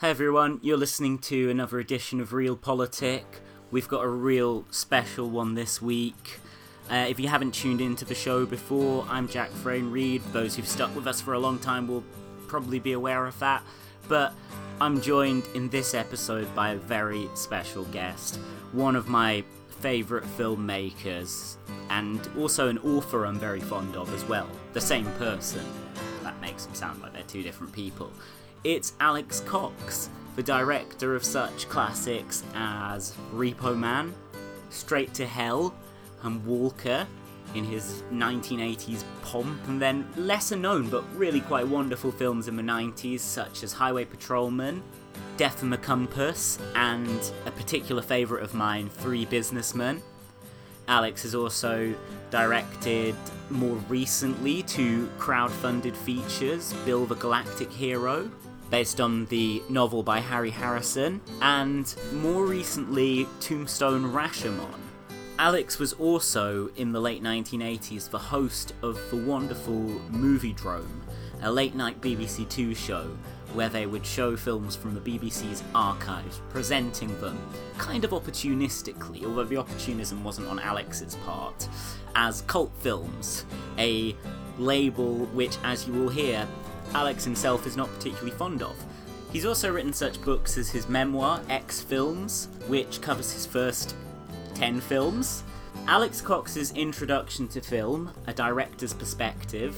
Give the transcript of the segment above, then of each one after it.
Hey everyone, you're listening to another edition of Real Politic. We've got a real special one this week. Uh, if you haven't tuned into the show before, I'm Jack Frayne Reed. Those who've stuck with us for a long time will probably be aware of that. But I'm joined in this episode by a very special guest, one of my favourite filmmakers, and also an author I'm very fond of as well. The same person. That makes them sound like they're two different people. It's Alex Cox, the director of such classics as Repo Man, Straight to Hell, and Walker in his 1980s pomp, and then lesser known but really quite wonderful films in the 90s, such as Highway Patrolman, Death from the Compass, and a particular favourite of mine, Three Businessmen. Alex has also directed more recently two crowd-funded features, Bill the Galactic Hero, based on the novel by Harry Harrison, and more recently, Tombstone Rashomon. Alex was also, in the late 1980s, the host of the wonderful Moviedrome, a late night BBC Two show where they would show films from the BBC's archives, presenting them kind of opportunistically, although the opportunism wasn't on Alex's part, as cult films, a label which, as you will hear, Alex himself is not particularly fond of. He's also written such books as his memoir, X Films, which covers his first 10 films, Alex Cox's Introduction to Film, A Director's Perspective,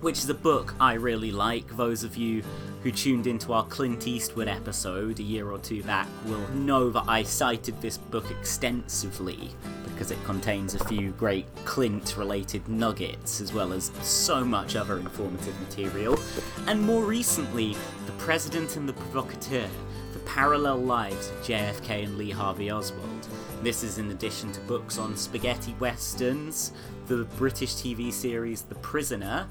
which is a book I really like. Those of you who tuned into our Clint Eastwood episode a year or two back will know that I cited this book extensively because it contains a few great Clint related nuggets as well as so much other informative material. And more recently, The President and the Provocateur The Parallel Lives of JFK and Lee Harvey Oswald. This is in addition to books on spaghetti westerns, the British TV series The Prisoner,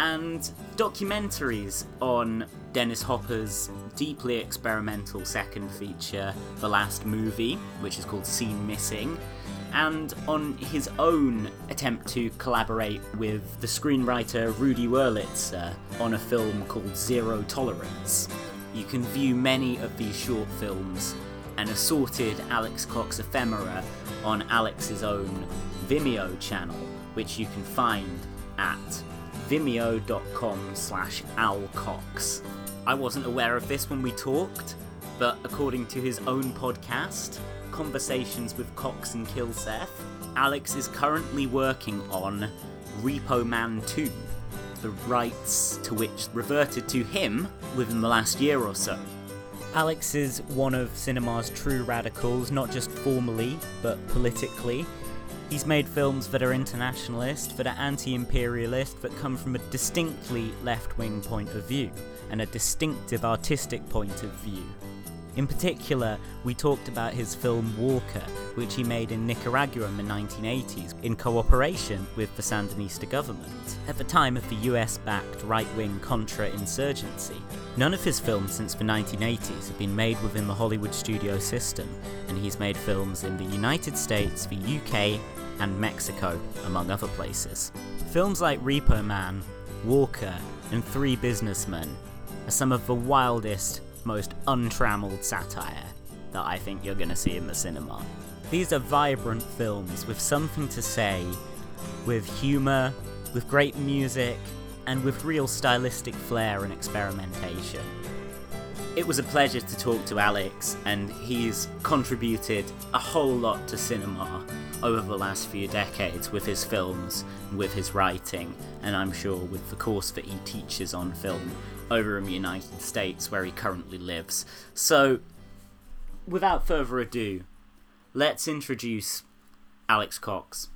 and documentaries on Dennis Hopper's deeply experimental second feature, The Last Movie, which is called Scene Missing, and on his own attempt to collaborate with the screenwriter Rudy Wurlitzer on a film called Zero Tolerance. You can view many of these short films and assorted Alex Cox ephemera on Alex's own Vimeo channel, which you can find at vimeo.com slash alcox. I wasn't aware of this when we talked, but according to his own podcast, Conversations with Cox and Kilseth, Alex is currently working on Repo Man 2, the rights to which reverted to him within the last year or so. Alex is one of cinema's true radicals, not just formally, but politically. He's made films that are internationalist, that are anti imperialist, that come from a distinctly left wing point of view, and a distinctive artistic point of view. In particular, we talked about his film Walker, which he made in Nicaragua in the 1980s in cooperation with the Sandinista government, at the time of the US backed right wing Contra insurgency. None of his films since the 1980s have been made within the Hollywood studio system, and he's made films in the United States, the UK, and Mexico, among other places. Films like Repo Man, Walker, and Three Businessmen are some of the wildest, most untrammeled satire that I think you're going to see in the cinema. These are vibrant films with something to say, with humour, with great music, and with real stylistic flair and experimentation. It was a pleasure to talk to Alex, and he's contributed a whole lot to cinema over the last few decades with his films with his writing, and I'm sure with the course that he teaches on film over in the United States where he currently lives. So, without further ado, let's introduce Alex Cox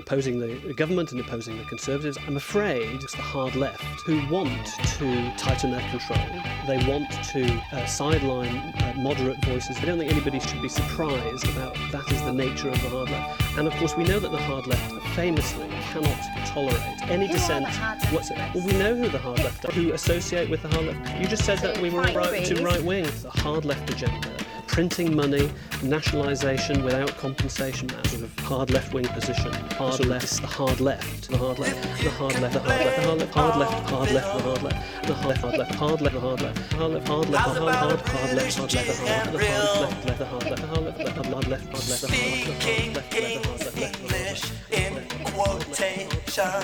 opposing the government and opposing the Conservatives. I'm afraid it's the hard left who want to tighten their control. They want to uh, sideline uh, moderate voices. I don't think anybody should be surprised about that is the nature of the hard left. And of course, we know that the hard left famously cannot tolerate any who dissent. What's it? Well, we know who the hard left are, who associate with the hard left. You just said that we were right, too right wing. The hard left agenda printing money, nationalisation without compensation, that sort of hard left wing position, hard sort of left, the hard left, the hard left, the hard left, the hard left, the hard left, hard left, hard left, the hard left, the hard left, hard left, hard left, hard left, hard left, hard left, hard left, hard left, hard left, hard left, hard left, the hard left, the hard left, the hard left, hard left, the hard left, the hard left, English in quotation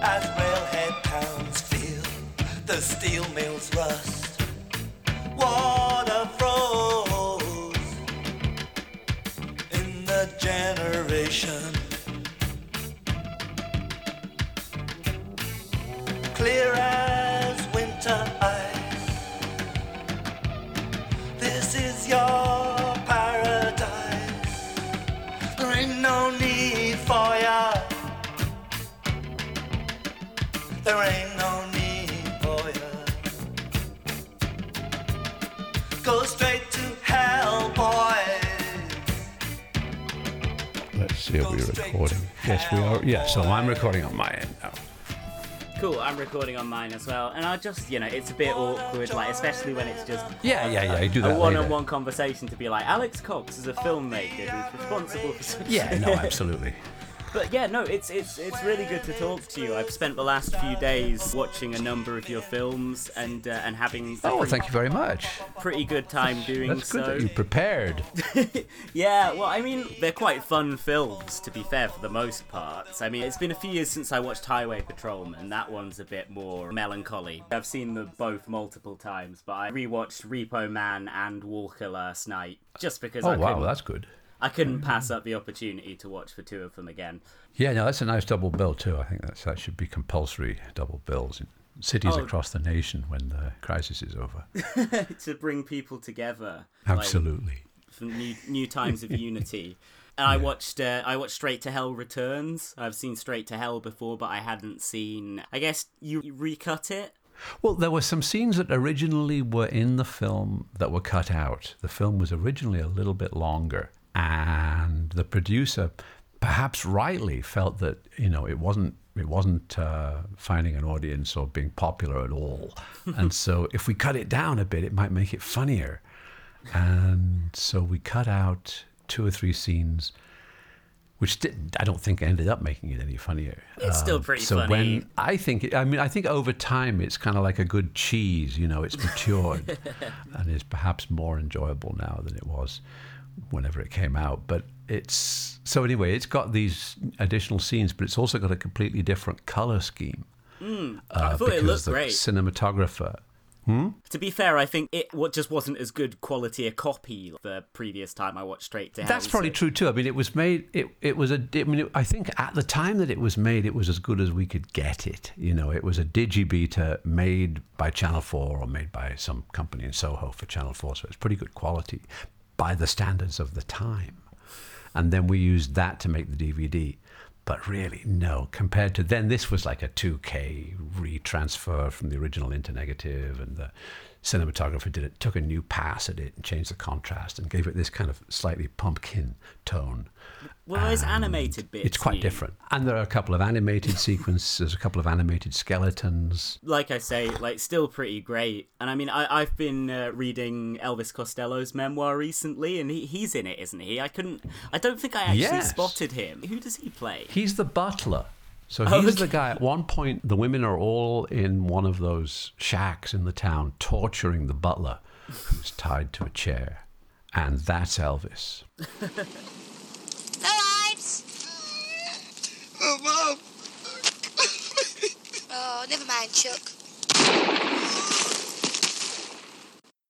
as railhead towns feel the steel mills rust. Water froze in the generation. Clear as winter ice. This is your paradise. There ain't no need for ya. There ain't see if we're recording. Yes, we are. Yeah, so I'm recording on my end now. Cool, I'm recording on mine as well, and I just, you know, it's a bit awkward, like especially when it's just Yeah, yeah, yeah. You do that. a one-on-one conversation to be like, Alex Cox is a filmmaker who's responsible for. Such Yeah, no, absolutely. But yeah, no, it's it's it's really good to talk to you. I've spent the last few days watching a number of your films and uh, and having a Oh, pretty, thank you very much. pretty good time doing That's good so. that you prepared. Yeah, well, I mean, they're quite fun films, to be fair, for the most part. I mean, it's been a few years since I watched Highway Patrolman. That one's a bit more melancholy. I've seen them both multiple times, but I rewatched Repo Man and Walker last night just because Oh, I, wow, that's good. I couldn't pass up the opportunity to watch the two of them again. Yeah, no, that's a nice double bill too. I think that's, that should be compulsory double bills in cities Oh. across the nation when the crisis is over. to bring people together. like, Absolutely. for new new times of unity. And I watched uh, I watched Straight to Hell Returns. I've seen Straight to Hell before, but I hadn't seen. I guess you recut it. Well, there were some scenes that originally were in the film that were cut out. The film was originally a little bit longer, and the producer, perhaps rightly, felt that you know it wasn't it wasn't uh, finding an audience or being popular at all, and so if we cut it down a bit, it might make it funnier, and so we cut out two or three scenes. Which didn't. I don't think ended up making it any funnier. It's still pretty so funny. So when I think, I mean, I think over time it's kind of like a good cheese. You know, it's matured and is perhaps more enjoyable now than it was whenever it came out. But it's so anyway. It's got these additional scenes, but it's also got a completely different color scheme. I uh, thought it looked the great. Cinematographer. To be fair, I think it what just wasn't as good quality a copy the previous time I watched Straight to Hell. That's probably so- true too. I mean, it was made. It it was a. I mean, it, I think at the time that it was made, it was as good as we could get it. You know, it was a digibeta made by Channel Four or made by some company in Soho for Channel Four, so it's pretty good quality by the standards of the time. And then we used that to make the DVD. But really, no. Compared to then, this was like a 2K retransfer from the original into negative, and the cinematographer did it, took a new pass at it, and changed the contrast, and gave it this kind of slightly pumpkin tone. Well, there's animated bits. It's quite different, and there are a couple of animated sequences, a couple of animated skeletons. like I say, like still pretty great. And I mean, I, I've been uh, reading Elvis Costello's memoir recently, and he, he's in it, isn't he? I couldn't. I don't think I actually Yes. spotted him. Who does he play? He's the butler. So Oh, he's the guy. At one point, the women are all in one of those shacks in the town, torturing the butler, who's tied to a chair, and that's Elvis. The lights. Oh, Mom! Oh, never mind, Chuck.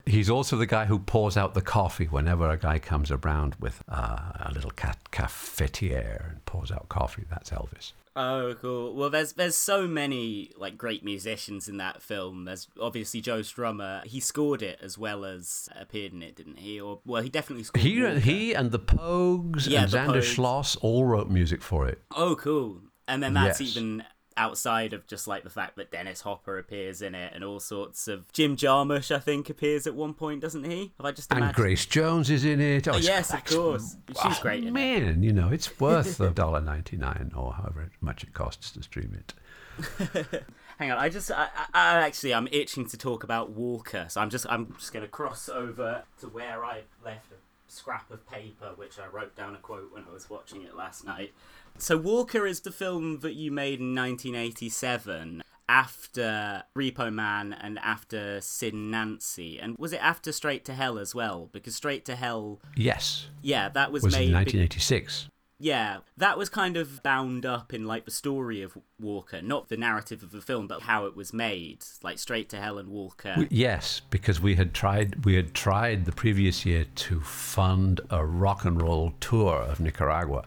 He's also the guy who pours out the coffee whenever a guy comes around with uh, a little cat cafetiere and pours out coffee. That's Elvis. Oh, cool. Well, there's there's so many like great musicians in that film. There's obviously Joe Strummer. He scored it as well as appeared in it, didn't he? Or well, he definitely scored. He, uh, Walker. he and the Pogues Yeah, and the Zander Pogues. Schloss all wrote music for it. Oh, cool. And then that's Yes. even outside of just like the fact that Dennis Hopper appears in it and all sorts of Jim Jarmusch, I think, appears at one point, doesn't he? Have I just And? Grace Jones is in it. Oh, yes, of course. She's great in it. Man, you know, it's worth the dollar ninety nine or however much it costs to stream it. Hang on, I just, I, I, actually, I'm itching to talk about Walker, so I'm just, I'm just going to cross over to where I left scrap of paper, which I wrote down a quote when I was watching it last night. So Walker is the film that you made in 1987 after Repo Man and after Sin Nancy, and was it after Straight to Hell as well? Because Straight to Hell, Yes. yeah, that was, Was made. in be- 1986. Yeah, that was kind of bound up in like the story of Walker, not the narrative of the film, but how it was made, like Straight to Hell and Walker. We- Yes, because we had tried we had tried the previous year to fund a rock and roll tour of Nicaragua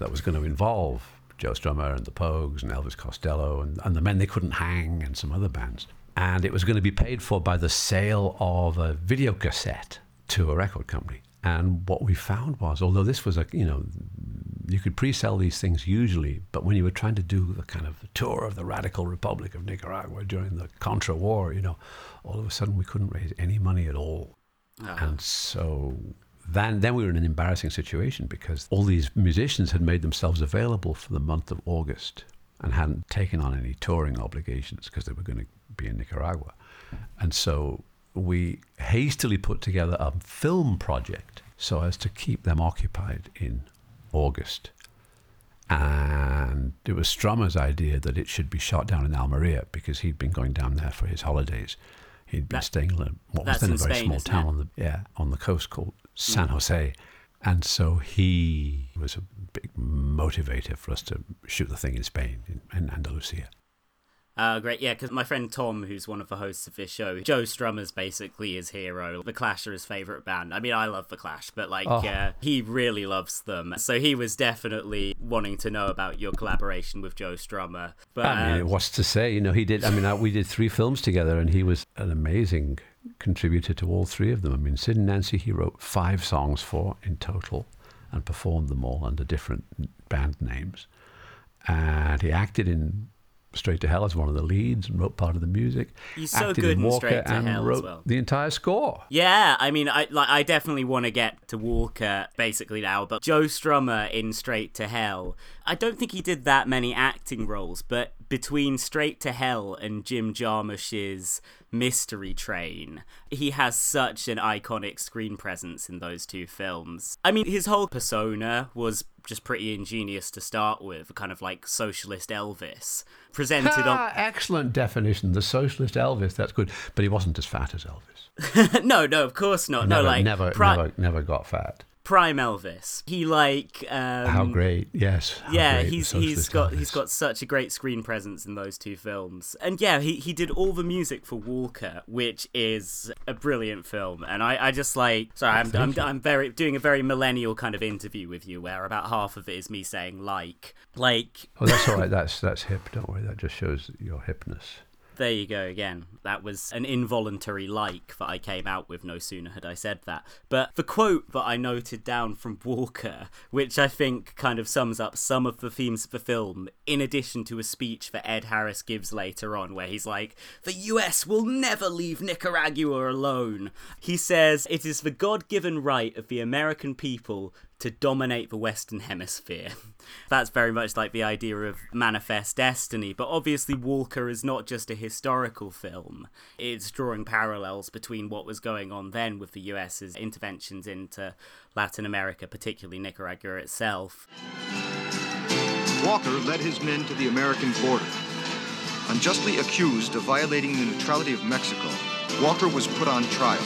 that was going to involve Joe Strummer and the Pogues and Elvis Costello and, and the Men They Couldn't Hang and some other bands. And it was going to be paid for by the sale of a video cassette to a record company. And what we found was, although this was a, you know, you could pre-sell these things usually, but when you were trying to do the kind of tour of the radical republic of Nicaragua during the Contra War, you know, all of a sudden we couldn't raise any money at all, ah. and so then then we were in an embarrassing situation because all these musicians had made themselves available for the month of August and hadn't taken on any touring obligations because they were going to be in Nicaragua, and so we hastily put together a film project so as to keep them occupied in August. And it was Strummer's idea that it should be shot down in Almeria because he'd been going down there for his holidays. He'd been That- staying in a, what was then a very Spain, small town it? on the yeah on the coast called San mm. Jose, and so he was a big motivator for us to shoot the thing in Spain in, in Andalusia. Uh, great, yeah, because my friend Tom, who's one of the hosts of this show, Joe Strummer's basically his hero. The Clash are his favourite band. I mean, I love The Clash, but like, Oh. uh, he really loves them. So he was definitely wanting to know about your collaboration with Joe Strummer. But I mean, uh, what's to say? You know, he did. I mean, I, we did three films together, and he was an amazing contributor to all three of them. I mean, Sid and Nancy, he wrote five songs for in total, and performed them all under different band names. And he acted in Straight to Hell as one of the leads, and wrote part of the music. He's so acted good in Walker Straight to and Hell as wrote well. the entire score. Yeah, I mean, I like I definitely want to get to Walker basically now, but Joe Strummer in Straight to Hell, I don't think he did that many acting roles, but between Straight to Hell and Jim Jarmusch's Mystery Train, he has such an iconic screen presence in those two films. I mean, his whole persona was just pretty ingenious to start with, kind of like socialist Elvis, presented on excellent definition. The socialist Elvis. That's good, but he wasn't as fat as Elvis. no, no, of course not. Never, no, like never, pri- never, never got fat. Prime Elvis. He like um, How great! Yes. how yeah, great he's he's got Elvis. he's got such a great screen presence in those two films, and yeah, he he did all the music for Walker, which is a brilliant film, and I, I just like sorry, I'm I'm, I'm very doing a very millennial kind of interview with you, where about half of it is me saying like like Oh, that's all right. That's that's hip. Don't worry. That just shows your hipness. There you go again. That was an involuntary like that I came out with no sooner had I said that. But the quote that I noted down from Walker, which I think kind of sums up some of the themes of the film, in addition to a speech that Ed Harris gives later on, where he's like, The US will never leave Nicaragua alone. He says, It is the God given right of the American people to dominate the Western Hemisphere. That's very much like the idea of manifest destiny, but obviously Walker is not just a historical film. It's drawing parallels between what was going on then with the US's interventions into Latin America, particularly Nicaragua itself. Walker led his men to the American border. Unjustly accused of violating the neutrality of Mexico, Walker was put on trial.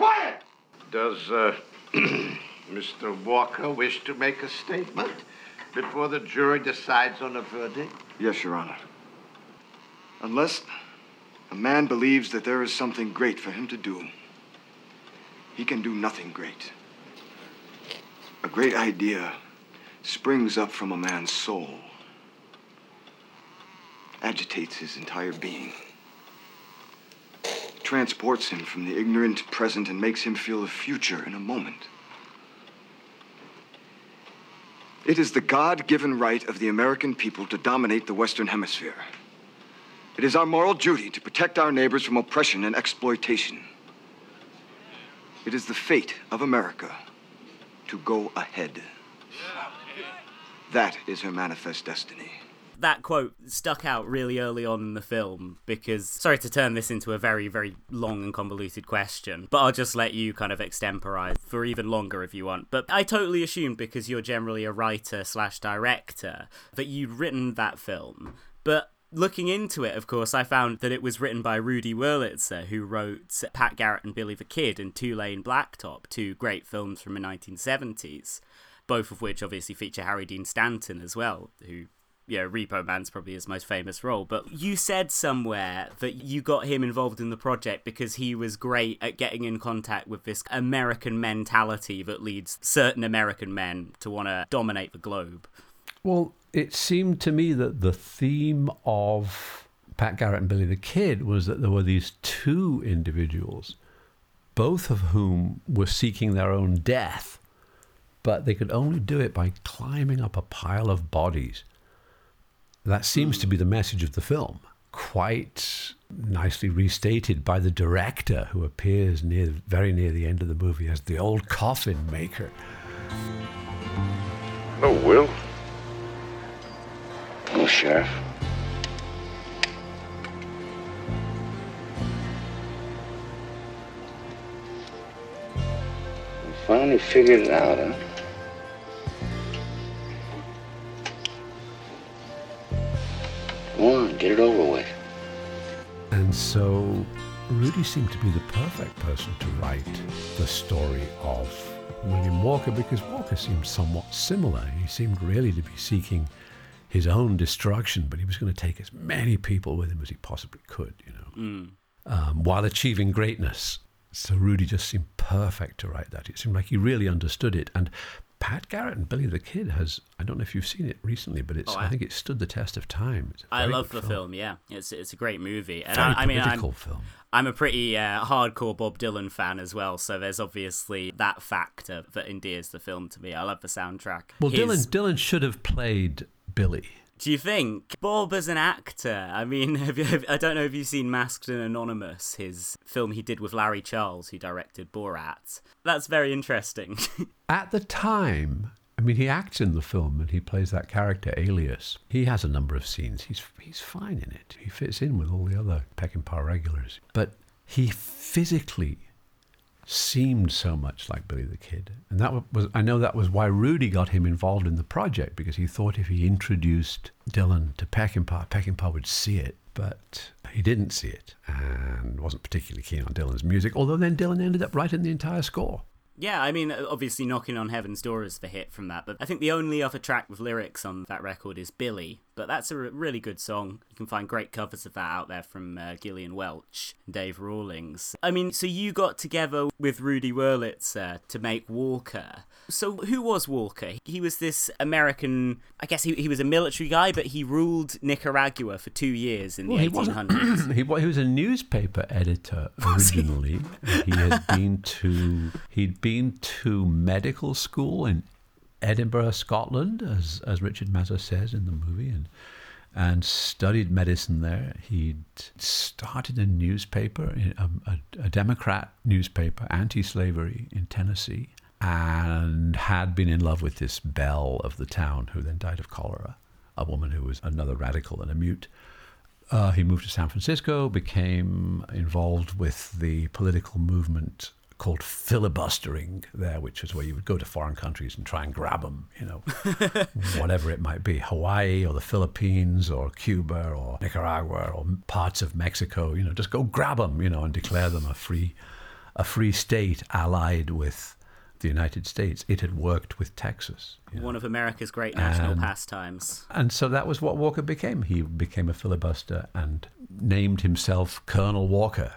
I demand quiet! Does uh, Mr. Walker wish to make a statement before the jury decides on a verdict? Yes, Your Honor. Unless a man believes that there is something great for him to do, he can do nothing great. A great idea springs up from a man's soul, agitates his entire being, transports him from the ignorant present, and makes him feel the future in a moment. It is the God given right of the American people to dominate the Western Hemisphere. It is our moral duty to protect our neighbors from oppression and exploitation. It is the fate of America to go ahead. That is her manifest destiny. That quote stuck out really early on in the film because sorry to turn this into a very very long and convoluted question but i'll just let you kind of extemporize for even longer if you want. But i totally assumed because you're generally a writer slash director that you'd written that film. But Looking into it, of course, I found that it was written by Rudy Wurlitzer, who wrote Pat Garrett and Billy the Kid and Two Lane Blacktop, two great films from the 1970s, both of which obviously feature Harry Dean Stanton as well, who you know, Repo Man's probably his most famous role. But you said somewhere that you got him involved in the project because he was great at getting in contact with this American mentality that leads certain American men to want to dominate the globe. Well, it seemed to me that the theme of Pat Garrett and Billy the Kid was that there were these two individuals, both of whom were seeking their own death, but they could only do it by climbing up a pile of bodies. That seems to be hmm. the message of the film, quite nicely restated by the director, who appears near, very near the end of the movie as the old coffin maker. Oh, Will. Oh, Sheriff. We finally figured it out, huh? Go get it over with. And so Rudy seemed to be the perfect person to write the story of William Walker because Walker seemed somewhat similar. He seemed really to be seeking his own destruction, but he was going to take as many people with him as he possibly could, you know, um, while achieving greatness. So Rudy just seemed perfect to write that. It seemed like he really understood it. And Pat Garrett and Billy the Kid has, I don't know if you've seen it recently, but it's, Oh, I, I- think it stood the test of time. I love the film. Yeah, it's it's a great movie, and Very I, I mean, I'm, film. I'm a pretty uh, hardcore Bob Dylan fan as well, so there's obviously that factor that endears the film to me. I love the soundtrack. Well, His- Dylan Dylan should have played Billy. Do you think Bob as an actor? I mean, have you, have, I don't know if you've seen Masked and Anonymous, his film he did with Larry Charles, who directed Borat. That's very interesting. At the time, I mean, he acts in the film and he plays that character Alias. He has a number of scenes. He's he's fine in it. He fits in with all the other Peckinpah regulars. But he physically seemed so much like Billy the Kid, and that was I know that was why Rudy got him involved in the project because he thought if he introduced Dylan to Peckinpah, Peckinpah would see it. But he didn't see it and wasn't particularly keen on Dylan's music. Although then Dylan ended up writing the entire score. yeah, I mean, obviously Knocking on Heaven's Door is the hit from that, but I think the only other track with lyrics on that record is Billy, but that's a really good song. You can find great covers of that out there from uh, Gillian Welch and Dave Rawlings. I mean, so you got together with Rudy Wurlitzer to make Walker. So who was Walker? He was this American, I guess he, he was a military guy, but he ruled Nicaragua for two years in Well, the he 1800s. wasn't. he, he was a newspaper editor originally. he had been to he'd been to medical school in Edinburgh, Scotland, as as Richard Masur says in the movie, and and studied medicine there. He'd started a newspaper, a, a, a Democrat newspaper, anti-slavery in Tennessee, and had been in love with this belle of the town, who then died of cholera. A woman who was another radical and a mute. Uh, he moved to San Francisco, became involved with the political movement called filibustering there, which is where you would go to foreign countries and try and grab them, you know, whatever it might be, Hawaii or the Philippines or Cuba or Nicaragua or parts of Mexico, you know, just go grab them, you know, and declare them a free, a free state allied with the United States. It had worked with Texas. you know. One of America's great national And- pastimes. And so that was what Walker became. He became a filibuster and named himself Colonel Walker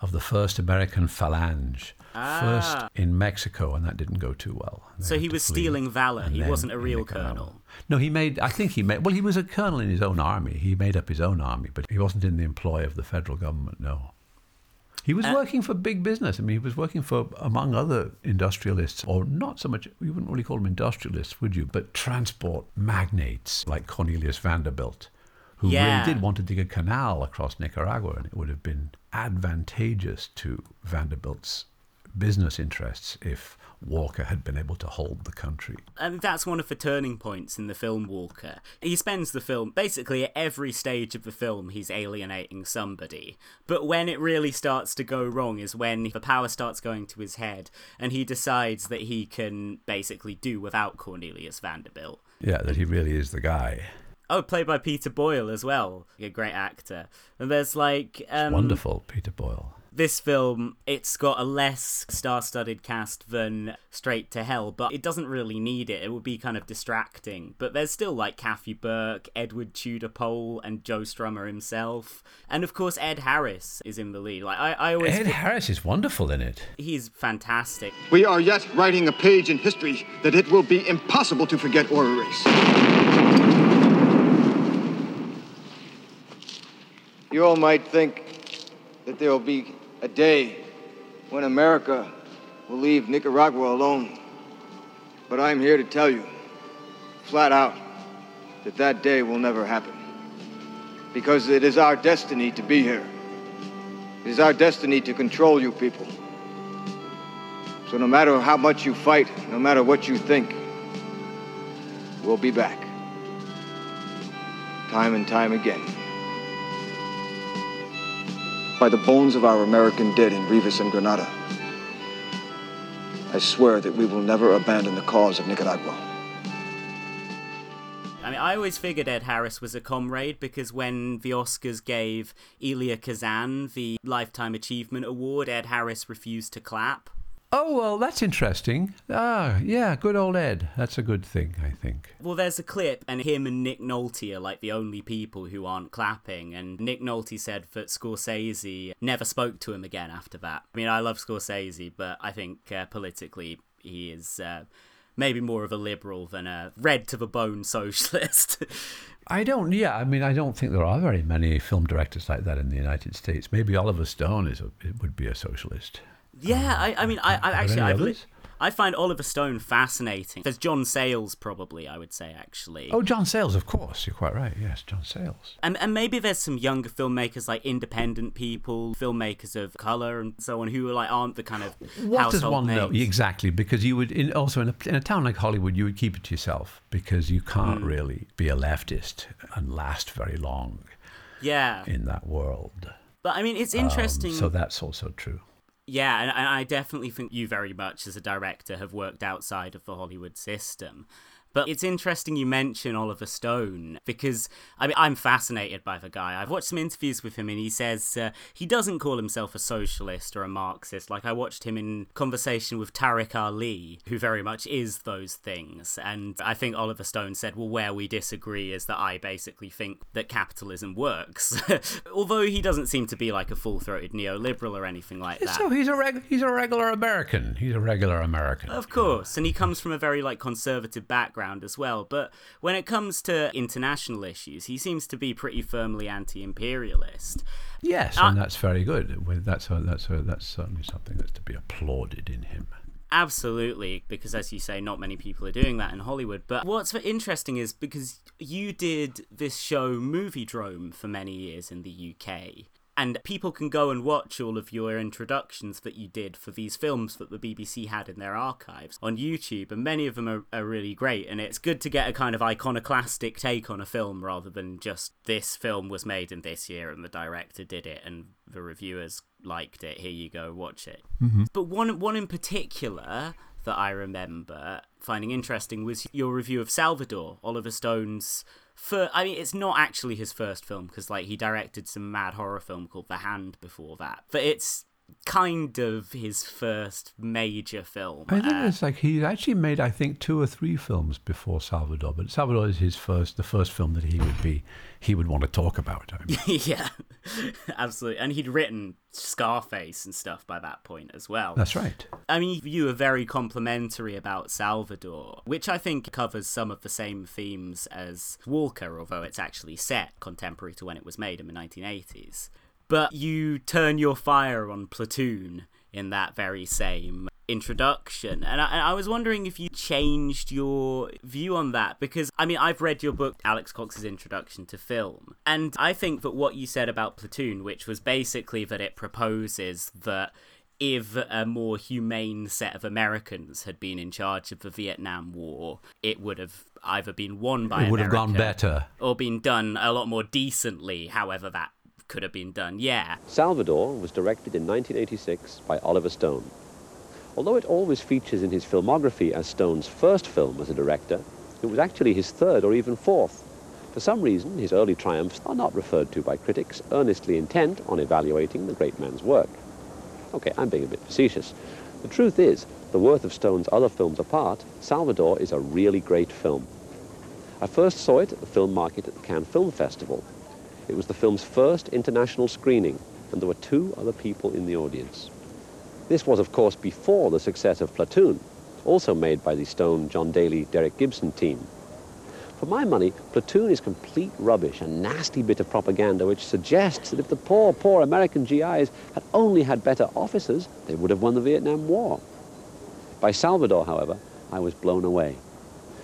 of the first American Phalange, first Ah. in Mexico, and that didn't go too well. They So he was flee. stealing valor. He wasn't a real colonel. No, he made. I think he made. Well, he was a colonel in his own army. He made up his own army, but he wasn't in the employ of the federal government. No. He was Uh, working for big business. I mean, he was working for, among other industrialists, or not so much, you wouldn't really call them industrialists, would you? But transport magnates like Cornelius Vanderbilt, who Yeah. really did want to dig a canal across Nicaragua, and it would have been advantageous to Vanderbilt's business interests if Walker had been able to hold the country. And that's one of the turning points in the film Walker. He spends the film basically at every stage of the film he's alienating somebody. But when it really starts to go wrong is when the power starts going to his head and he decides that he can basically do without Cornelius Vanderbilt. Yeah, that he really is the guy. Oh, played by Peter Boyle as well, a great actor. And there's like um, Wonderful, Peter Boyle. This film, it's got a less star-studded cast than Straight to Hell, but it doesn't really need it. It would be kind of distracting. But there's still like Kathy Burke, Edward Tudor Pole, and Joe Strummer himself, and of course Ed Harris is in the lead. Like I, I always Ed Harris is wonderful in it. He's fantastic. We are yet writing a page in history that it will be impossible to forget or erase. You all might think that there will be a day when America will leave Nicaragua alone. But I'm here to tell you, flat out, that that day will never happen. Because it is our destiny to be here. It is our destiny to control you people. So no matter how much you fight, no matter what you think, we'll be back. Time and time again. By the bones of our American dead in Rivas and Granada, I swear that we will never abandon the cause of Nicaragua. I mean, I always figured Ed Harris was a comrade because when the Oscars gave Elia Kazan the Lifetime Achievement Award, Ed Harris refused to clap. Oh, well, that's interesting. Ah, yeah, good old Ed. That's a good thing, I think. Well, there's a clip, and him and Nick Nolte are like the only people who aren't clapping. And Nick Nolte said that Scorsese never spoke to him again after that. I mean, I love Scorsese, but I think uh, politically he is. Uh, maybe more of a liberal than a red to the bone socialist. I don't. Yeah, I mean, I don't think there are very many film directors like that in the United States. Maybe Oliver Stone is a, it would be a socialist. Yeah, I, I mean, I, I actually, I've li- I find Oliver Stone fascinating. There's John Sayles, probably, I would say, actually. Oh, John Sayles, of course. You're quite right. Yes, John Sayles. And, and maybe there's some younger filmmakers, like independent people, filmmakers of color and so on, who are like aren't the kind of What does one know? Exactly, because you would in, also in a, in a town like Hollywood, you would keep it to yourself because you can't Mm. really be a leftist and last very long Yeah, in that world. but I mean, it's Um, interesting. so that's also true. Yeah, and, I definitely think you very much as a director have worked outside of the Hollywood system. But it's interesting you mention Oliver Stone because I mean I'm fascinated by the guy. I've watched some interviews with him and he says uh, he doesn't call himself a socialist or a Marxist. Like I watched him in conversation with Tariq Ali, who very much is those things. And I think Oliver Stone said, "Well, where we disagree is that I basically think that capitalism works." Although he doesn't seem to be like a full-throated neoliberal or anything like that. So he's a reg- he's a regular American. He's a regular American. Of course, and he comes from a very like conservative background as well. But when it comes to international issues, he seems to be pretty firmly anti-imperialist. Yes, Uh, and that's very good. That's a, that's a, that's certainly something that's to be applauded in him. Absolutely, because as you say, not many people are doing that in Hollywood. But what's interesting is because you did this show Moviedrome for many years in the UK. And people can go and watch all of your introductions that you did for these films that the BBC had in their archives on YouTube, and many of them are, are really great. And it's good to get a kind of iconoclastic take on a film rather than just this film was made in this year and the director did it and the reviewers liked it. Here you go, watch it. Mm-hmm. But one one in particular that I remember finding interesting was your review of Salvador, Oliver Stone's. For I mean, it's not actually his first film because like he directed some mad horror film called The Hand before that, but it's kind of his first major film. I think Uh, it's like he actually made, I think, two or three films before Salvador, but Salvador is his first, the first film that he would be, he would want to talk about. I mean, yeah, absolutely. And he'd written Scarface and stuff by that point as well. that's right. I mean, you were very complimentary about Salvador, which I think covers some of the same themes as Walker, although it's actually set contemporary to when it was made in the 1980s. But you turn your fire on Platoon in that very same introduction. And I, I was wondering if you changed your view on that because, I mean, I've read your book, Alex Cox's Introduction to Film, and I think that what you said about Platoon, which was basically that it proposes that if a more humane set of Americans had been in charge of the Vietnam War, it would have either been won by It would have gone better. or been done a lot more decently, however that could have been done. Yeah. Salvador was directed in 1986 by Oliver Stone. Although it always features in his filmography as Stone's first film as a director, it was actually his third or even fourth. For some reason, his early triumphs are not referred to by critics earnestly intent on evaluating the great man's work. Okay, I'm being a bit facetious. The truth is, the worth of Stone's other films apart, Salvador is a really great film. I first saw it at the film market at the Cannes Film Festival. It was the film's first international screening, and there were two other people in the audience. This was, of course, before the success of Platoon, also made by the Stone, John Daly, Derek Gibson team. For my money, Platoon is complete rubbish, a nasty bit of propaganda which suggests that if the poor, poor American GIs had only had better officers, they would have won the Vietnam War. By Salvador, however, I was blown away.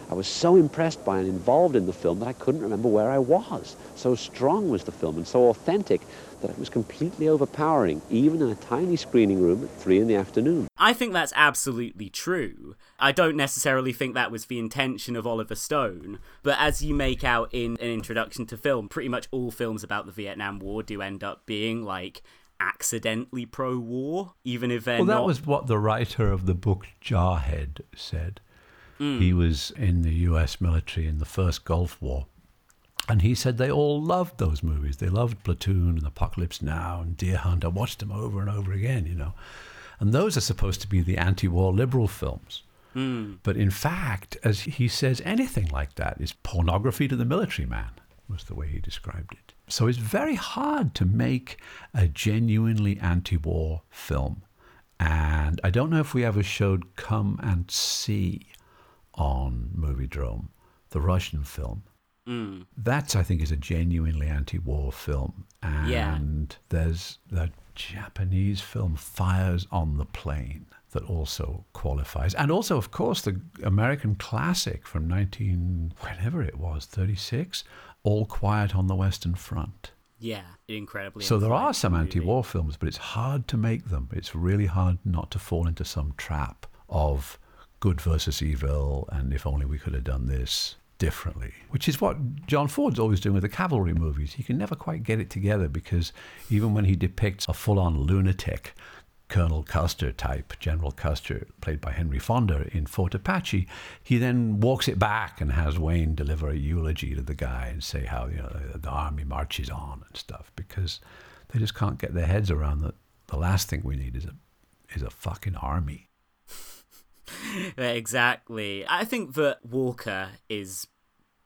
I was so impressed by and involved in the film that I couldn't remember where I was. So strong was the film and so authentic that it was completely overpowering, even in a tiny screening room at three in the afternoon. I think that's absolutely true. I don't necessarily think that was the intention of Oliver Stone, but as you make out in an introduction to film, pretty much all films about the Vietnam War do end up being like accidentally pro-war, even if they're Well, that not. was what the writer of the book Jarhead said. Mm. He was in the U.S. military in the first Gulf War. And he said they all loved those movies. They loved Platoon and Apocalypse Now and Deer Hunter. Watched them over and over again, you know. And those are supposed to be the anti war liberal films. Mm. But in fact, as he says, anything like that is pornography to the military man, was the way he described it. So it's very hard to make a genuinely anti war film. And I don't know if we ever showed Come and See on Moviedrome, the Russian film. Mm. That, I think, is a genuinely anti war film. And Yeah. there's the Japanese film Fires on the Plain that also qualifies. And also, of course, the American classic from 19, whenever it was, 36, All Quiet on the Western Front. Yeah, incredibly. So there are some movie. anti-war films, but it's hard to make them. It's really hard not to fall into some trap of good versus evil, and if only we could have done this differently. Which is what John Ford's always doing with the cavalry movies. He can never quite get it together because even when he depicts a full-on lunatic, Colonel Custer type, General Custer, played by Henry Fonda in Fort Apache, he then walks it back and has Wayne deliver a eulogy to the guy and say how you know the army marches on and stuff because they just can't get their heads around that the last thing we need is a is a fucking army. exactly. I think that Walker is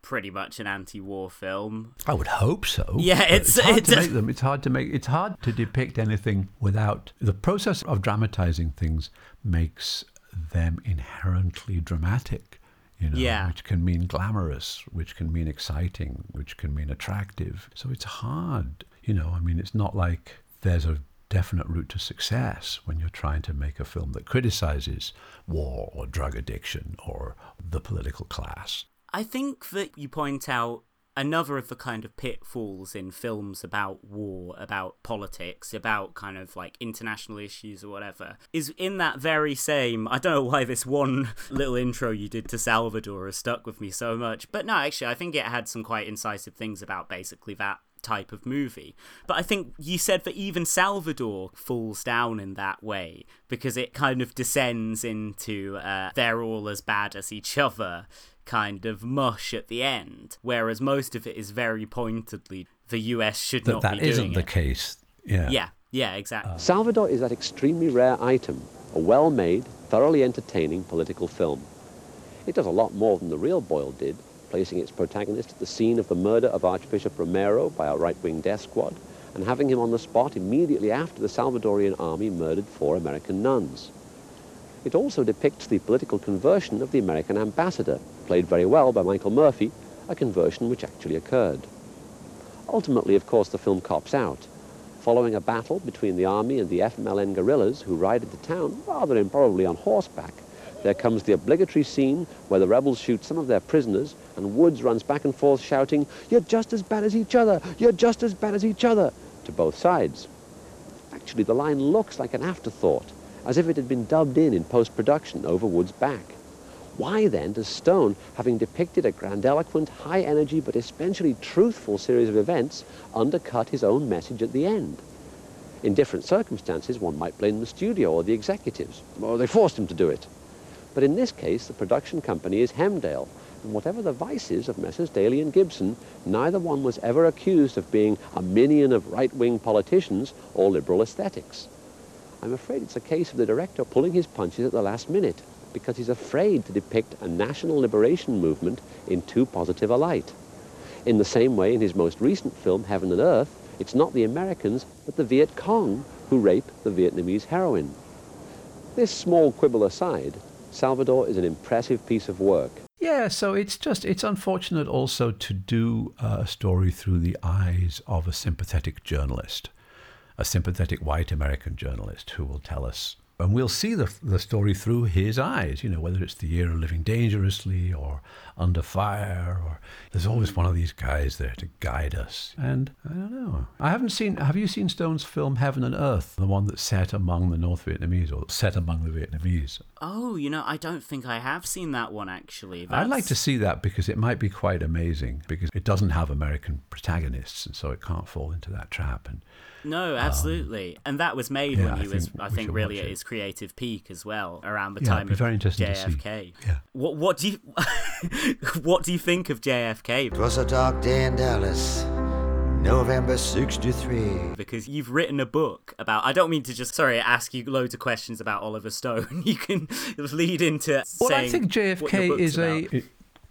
pretty much an anti-war film. I would hope so. Yeah, but it's- hard to make them. It's hard to make. It's hard to depict anything without the process of dramatizing things makes them inherently dramatic. You know, Yeah. which can mean glamorous, which can mean exciting, which can mean attractive. So it's hard. You know, I mean, it's not like there's a definite route to success when you're trying to make a film that criticizes war or drug addiction or the political class. I think that you point out another of the kind of pitfalls in films about war, about politics, about kind of like international issues or whatever, is in that very same. I don't know why this one little intro you did to Salvador has stuck with me so much, but no, actually, I think it had some quite incisive things about basically that type of movie. But I think you said that even Salvador falls down in that way because it kind of descends into uh, they're all as bad as each other kind of mush at the end, whereas most of it is very pointedly the US should That not that be isn't the it. case. Yeah. Yeah, yeah, exactly. Salvador is that extremely rare item, a well-made, thoroughly entertaining political film. It does a lot more than the real Boyle did, placing its protagonist at the scene of the murder of Archbishop Romero by a right-wing death squad, and having him on the spot immediately after the Salvadorian army murdered four American nuns. It also depicts the political conversion of the American ambassador, played very well by Michael Murphy, a conversion which actually occurred. Ultimately, of course, the film cops out. Following a battle between the army and the FMLN guerrillas who ride the town, rather improbably on horseback, there comes the obligatory scene where the rebels shoot some of their prisoners and Woods runs back and forth shouting, You're just as bad as each other! You're just as bad as each other! to both sides. Actually, the line looks like an afterthought, as if it had been dubbed in in post-production over Wood's back. Why then does Stone, having depicted a grandiloquent, high-energy but essentially truthful series of events, undercut his own message at the end? In different circumstances, one might blame the studio or the executives, or they forced him to do it. But in this case, the production company is Hemdale, and whatever the vices of Messrs. Daly and Gibson, neither one was ever accused of being a minion of right-wing politicians or liberal aesthetics. I'm afraid it's a case of the director pulling his punches at the last minute because he's afraid to depict a national liberation movement in too positive a light. In the same way, in his most recent film, Heaven and Earth, it's not the Americans, but the Viet Cong who rape the Vietnamese heroine. This small quibble aside, Salvador is an impressive piece of work. Yeah, so it's just it's unfortunate also to do uh, a story through the eyes of a sympathetic journalist, a sympathetic white American journalist who will tell us and we'll see the, the story through his eyes, you know, whether it's the year of living dangerously or under fire, or there's always one of these guys there to guide us. And I don't know. I haven't seen, have you seen Stone's film Heaven and Earth, the one that's set among the North Vietnamese or set among the Vietnamese? Oh, you know, I don't think I have seen that one actually. That's... I'd like to see that because it might be quite amazing because it doesn't have American protagonists and so it can't fall into that trap. And no, um, absolutely. Um, and that was made yeah, when he I was, I think, really at his creative peak as well, around the yeah, time of very interesting JFK. Yeah. What What do you What do you think of JFK? It was a dark day in Dallas. November 63. Because you've written a book about. I don't mean to just, sorry, ask you loads of questions about Oliver Stone. You can lead into. Well, I think JFK is about. a. It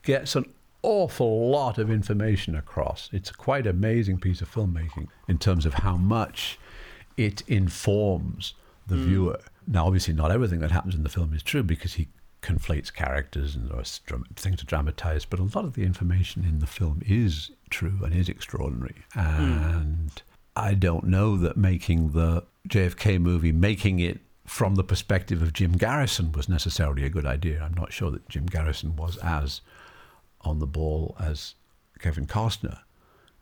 gets an awful lot of information across. It's a quite amazing piece of filmmaking in terms of how much it informs the mm. viewer. Now, obviously, not everything that happens in the film is true because he conflates characters and things are dramatized, but a lot of the information in the film is true and is extraordinary. Hmm. And mm. I don't know that making the JFK movie, making it from the perspective of Jim Garrison was necessarily a good idea. I'm not sure that Jim Garrison was as on the ball as Kevin Costner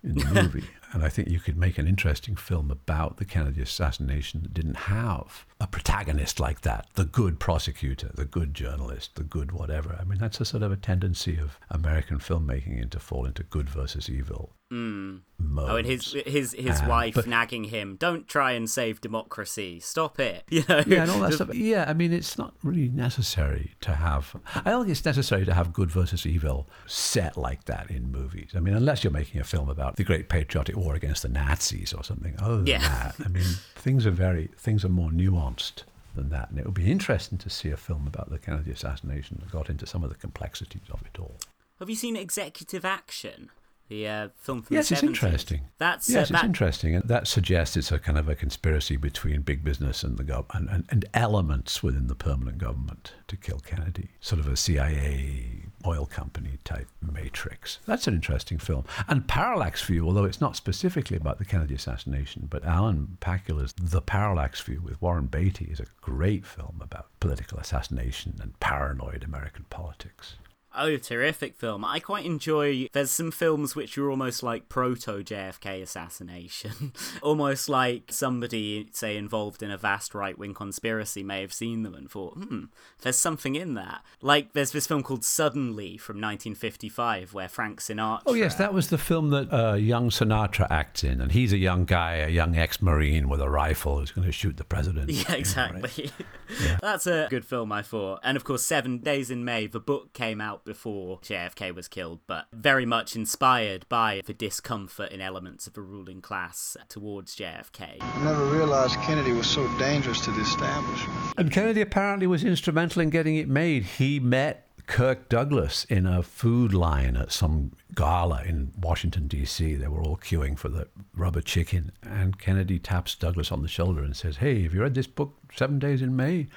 in the movie. and I think you could make an interesting film about the Kennedy assassination that didn't have a protagonist like that the good prosecutor, the good journalist, the good whatever. I mean, that's a sort of a tendency of American filmmaking into fall into good versus evil. Mm. Oh, and his his his um, wife but, nagging him, "Don't try and save democracy. Stop it." You know. Yeah, and all that stuff. Yeah, I mean, it's not really necessary to have. I don't think it's necessary to have good versus evil set like that in movies. I mean, unless you're making a film about the Great Patriotic War against the Nazis or something. Other than yeah. that, I mean, things are very things are more nuanced than that, and it would be interesting to see a film about the Kennedy assassination that got into some of the complexities of it all. Have you seen Executive Action? The uh, film from yes, the 70s. it's interesting. That's yes, uh, it's interesting, and that suggests it's a kind of a conspiracy between big business and the government, and, and, and, elements within the permanent government to kill Kennedy, sort of a CIA oil company type matrix. That's an interesting film. And Parallax View, although it's not specifically about the Kennedy assassination, but Alan Pakula's The Parallax View with Warren Beatty is a great film about political assassination and paranoid American politics. Oh, terrific film. I quite enjoy. There's some films which are almost like proto JFK assassination. almost like somebody, say, involved in a vast right wing conspiracy may have seen them and thought, hmm, there's something in that. Like, there's this film called Suddenly from 1955 where Frank Sinatra. Oh, yes, that was the film that uh, young Sinatra acts in. And he's a young guy, a young ex Marine with a rifle who's going to shoot the president. Yeah, exactly. Right? yeah. That's a good film, I thought. And of course, Seven Days in May, the book came out before JFK was killed, but very much inspired by the discomfort in elements of the ruling class towards JFK. I never realized Kennedy was so dangerous to the establishment. And Kennedy apparently was instrumental in getting it made. He met Kirk Douglas in a food line at some gala in Washington, D.C. They were all queuing for the rubber chicken. And Kennedy taps Douglas on the shoulder and says, Hey, have you read this book, Seven Days in May?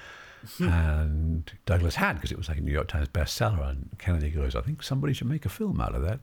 And Douglas had because it was like a New York Times bestseller. And Kennedy goes, I think somebody should make a film out of that.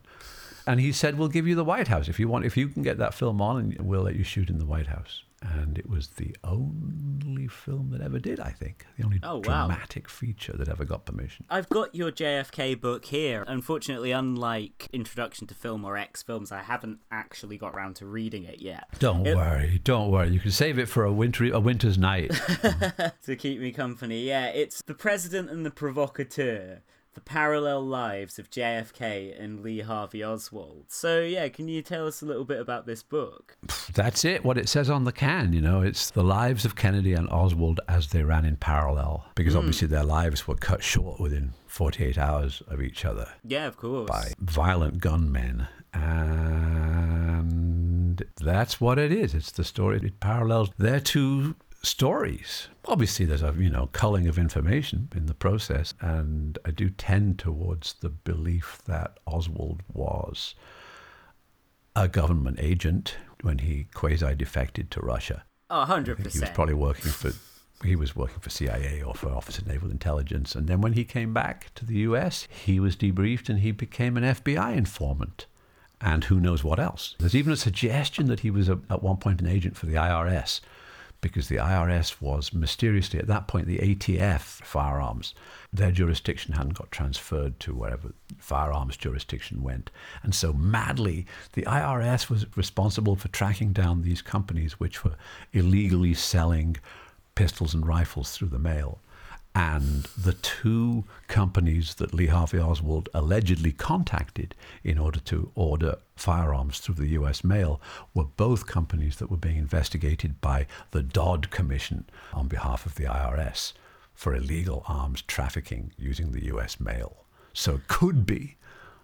And he said, "We'll give you the White House if you want. If you can get that film on, and we'll let you shoot in the White House." And it was the only film that ever did, I think. The only Oh, wow. dramatic feature that ever got permission. I've got your JFK book here. Unfortunately, unlike Introduction to Film or X Films, I haven't actually got round to reading it yet. Don't It- worry, don't worry. You can save it for a winter a winter's night. to keep me company. Yeah, it's The President and the Provocateur. The parallel lives of JFK and Lee Harvey Oswald. So, yeah, can you tell us a little bit about this book? That's it. What it says on the can, you know, it's the lives of Kennedy and Oswald as they ran in parallel, because Mm. obviously their lives were cut short within 48 hours of each other Yeah, of course. by violent gunmen. And that's what it is. It's the story. It parallels their two stories. Obviously, there's a you know culling of information in the process, and I do tend towards the belief that Oswald was a government agent when he quasi defected to Russia. Oh, 100%. he was probably working for he was working for CIA or for Office of Naval Intelligence, and then when he came back to the U.S., he was debriefed and he became an FBI informant, and who knows what else. There's even a suggestion that he was a, at one point an agent for the IRS, because the IRS was mysteriously at that point the ATF firearms. Their jurisdiction hadn't got transferred to wherever firearms jurisdiction went. And so, madly, the IRS was responsible for tracking down these companies which were illegally selling pistols and rifles through the mail. And the two companies that Lee Harvey Oswald allegedly contacted in order to order firearms through the US mail were both companies that were being investigated by the Dodd Commission on behalf of the IRS for illegal arms trafficking using the US mail. So it could be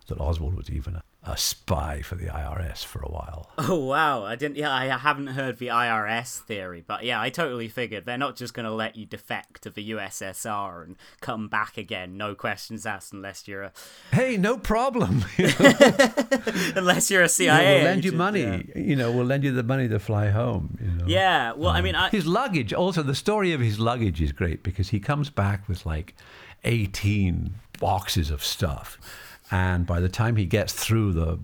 that Oswald was even a, spy for the IRS for a while. Oh wow, I didn't. Yeah, I haven't heard the IRS theory, but yeah, I totally figured they're not just going to let you defect to the USSR and come back again, no questions asked, unless you're a Hey, no problem. unless you're a CIA. we'll lend you money. yeah. You know, we'll lend you the money to fly home. You know. Yeah, well, I um, mean, I, his luggage. Also, the story of his luggage is great because he comes back with like eighteen boxes of stuff, and by the time he gets through the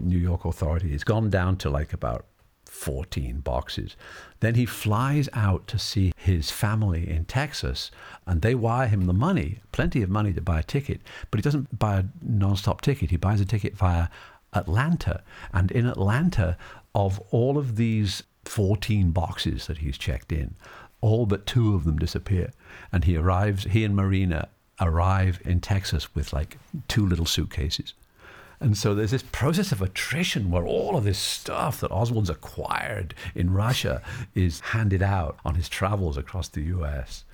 New York authority, he's gone down to like about 14 boxes. Then he flies out to see his family in Texas, and they wire him the money, plenty of money to buy a ticket. But he doesn't buy a non-stop ticket. He buys a ticket via Atlanta, and in Atlanta, of all of these 14 boxes that he's checked in, all but two of them disappear, and he arrives. He and Marina arrive in Texas with like two little suitcases. And so there's this process of attrition where all of this stuff that Oswald's acquired in Russia is handed out on his travels across the US.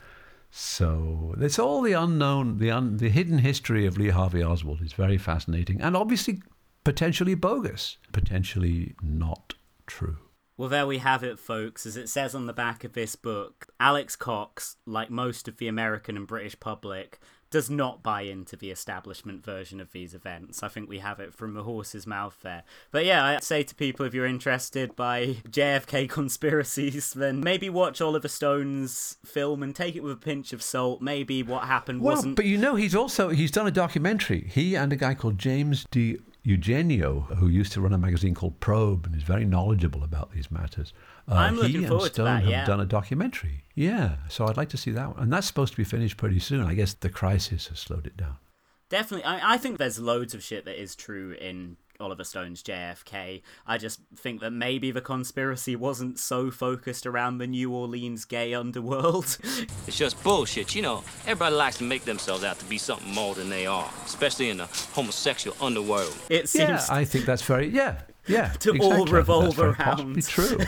So it's all the unknown, the, un, the hidden history of Lee Harvey Oswald is very fascinating and obviously potentially bogus, potentially not true. Well, there we have it, folks. As it says on the back of this book, Alex Cox, like most of the American and British public, does not buy into the establishment version of these events. I think we have it from the horse's mouth there. But yeah, I'd say to people if you're interested by JFK conspiracies, then maybe watch Oliver Stone's film and take it with a pinch of salt. Maybe what happened Well, wasn't. but you know, he's also he's done a documentary. He and a guy called James D. Eugenio, who used to run a magazine called Probe and is very knowledgeable about these matters. Uh, he and Stone that, have done a documentary. Yeah, so I'd like to see that one, and that's supposed to be finished pretty soon. I guess the crisis has slowed it down. Definitely, I, I think there's loads of shit that is true in Oliver Stone's JFK. I just think that maybe the conspiracy wasn't so focused around the New Orleans gay underworld. It's just bullshit, you know. Everybody likes to make themselves out to be something more than they are, especially in the homosexual underworld. It seems Yeah, I think that's very yeah. Yeah, to exactly. All revolve that's around true.